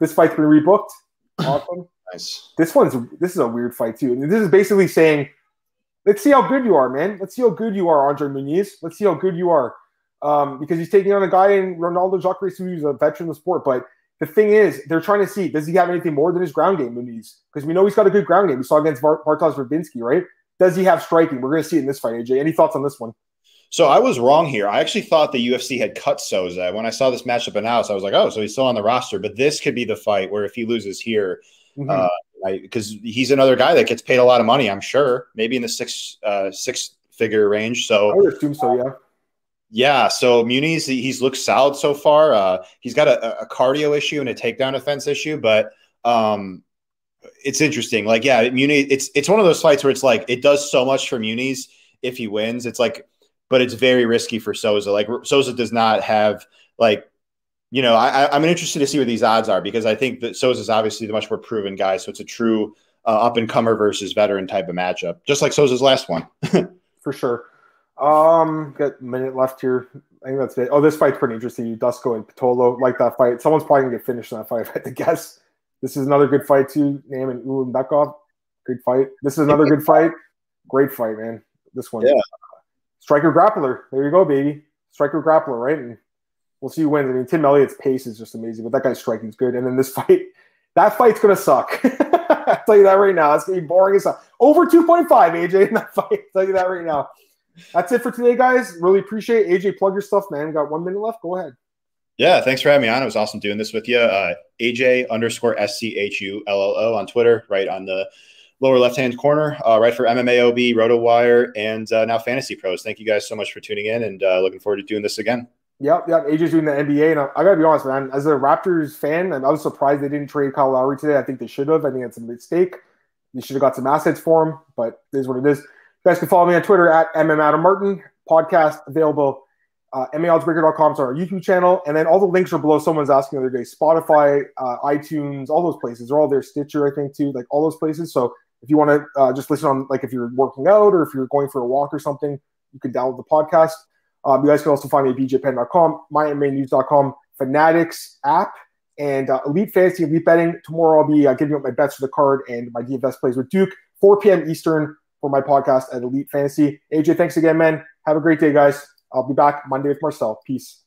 this fight's been rebooked. Awesome. Nice. this one's this is a weird fight too. And this is basically saying, let's see how good you are, man. Let's see how good you are, Andre Muniz. Let's see how good you are. Um, because he's taking on a guy in Ronaldo Jacare who's a veteran of the sport. But the thing is, they're trying to see does he have anything more than his ground game, Muniz? Because we know he's got a good ground game. We saw against Bartosz Verbinski, right? Does he have striking? We're going to see it in this fight, AJ. Any thoughts on this one? So I was wrong here. I actually thought the UFC had cut Souza. When I saw this matchup announced, I was like, oh, so he's still on the roster. But this could be the fight where if he loses here, Mhm. uh, because he's another guy that gets paid a lot of money, I'm sure, maybe in the six uh, six figure range. So I would assume so. Yeah. Yeah, so Muniz he's looked solid so far. Uh, he's got a, a cardio issue and a takedown offense issue, but um, it's interesting. Like, yeah, Muniz, it's it's one of those fights where it's like it does so much for Muniz if he wins. It's like, but it's very risky for Souza. Like Souza does not have like, you know, I, I- I'm interested to see what these odds are because I think that Souza is obviously the much more proven guy. So it's a true uh, up and comer versus veteran type of matchup, just like Souza's last one. for sure. Um, got a minute left here. I think that's it. Oh, this fight's pretty interesting. Dusko and Pitolo like that fight. Someone's probably gonna get finished in that fight. I had to guess. This is another good fight too. Name and Ulanbekov. Good fight. This is another good fight. Great fight, man. This one. Yeah. Striker grappler. There you go, baby. Striker grappler, right? And we'll see who wins. I mean, Tim Elliott's pace is just amazing, but that guy's striking's good. And then this fight, that fight's gonna suck. I'll tell you that right now. It's gonna be boring as hell. Over 2.5, AJ, in that fight. I'll tell you that right now. That's it for today, guys. Really appreciate it. AJ. Plug your stuff, man. Got one minute left. Go ahead. Yeah, thanks for having me on. It was awesome doing this with you. Uh, AJ underscore S C H U L L O on Twitter, right on the lower left hand corner, uh, right for MMAOB, RotoWire, and uh, now Fantasy Pros. Thank you guys so much for tuning in and uh, looking forward to doing this again. Yep, yep. AJ's doing the NBA, and I, I gotta be honest, man. As a Raptors fan, I was surprised they didn't trade Kyle Lowry today. I think they should have. I think it's a mistake. They should have got some assets for him, but it is what it is. You guys can follow me on Twitter at MM Adam Martin. Podcast available. Uh, MAOddsbreaker.com is our YouTube channel, and then all the links are below. Someone's asking the other day. Spotify, uh, iTunes, all those places. They're all there. Stitcher, I think too. Like all those places. So if you want to uh, just listen on, like if you're working out or if you're going for a walk or something, you can download the podcast. Um, you guys can also find me at bjpenn.com, mymanews.com, Fanatics app, and uh, Elite Fantasy, Elite Betting. Tomorrow I'll be uh, giving up my bets for the card and my DFS plays with Duke, 4 p.m. Eastern for my podcast at Elite Fantasy. AJ, thanks again, man. Have a great day, guys. I'll be back Monday with Marcel. Peace.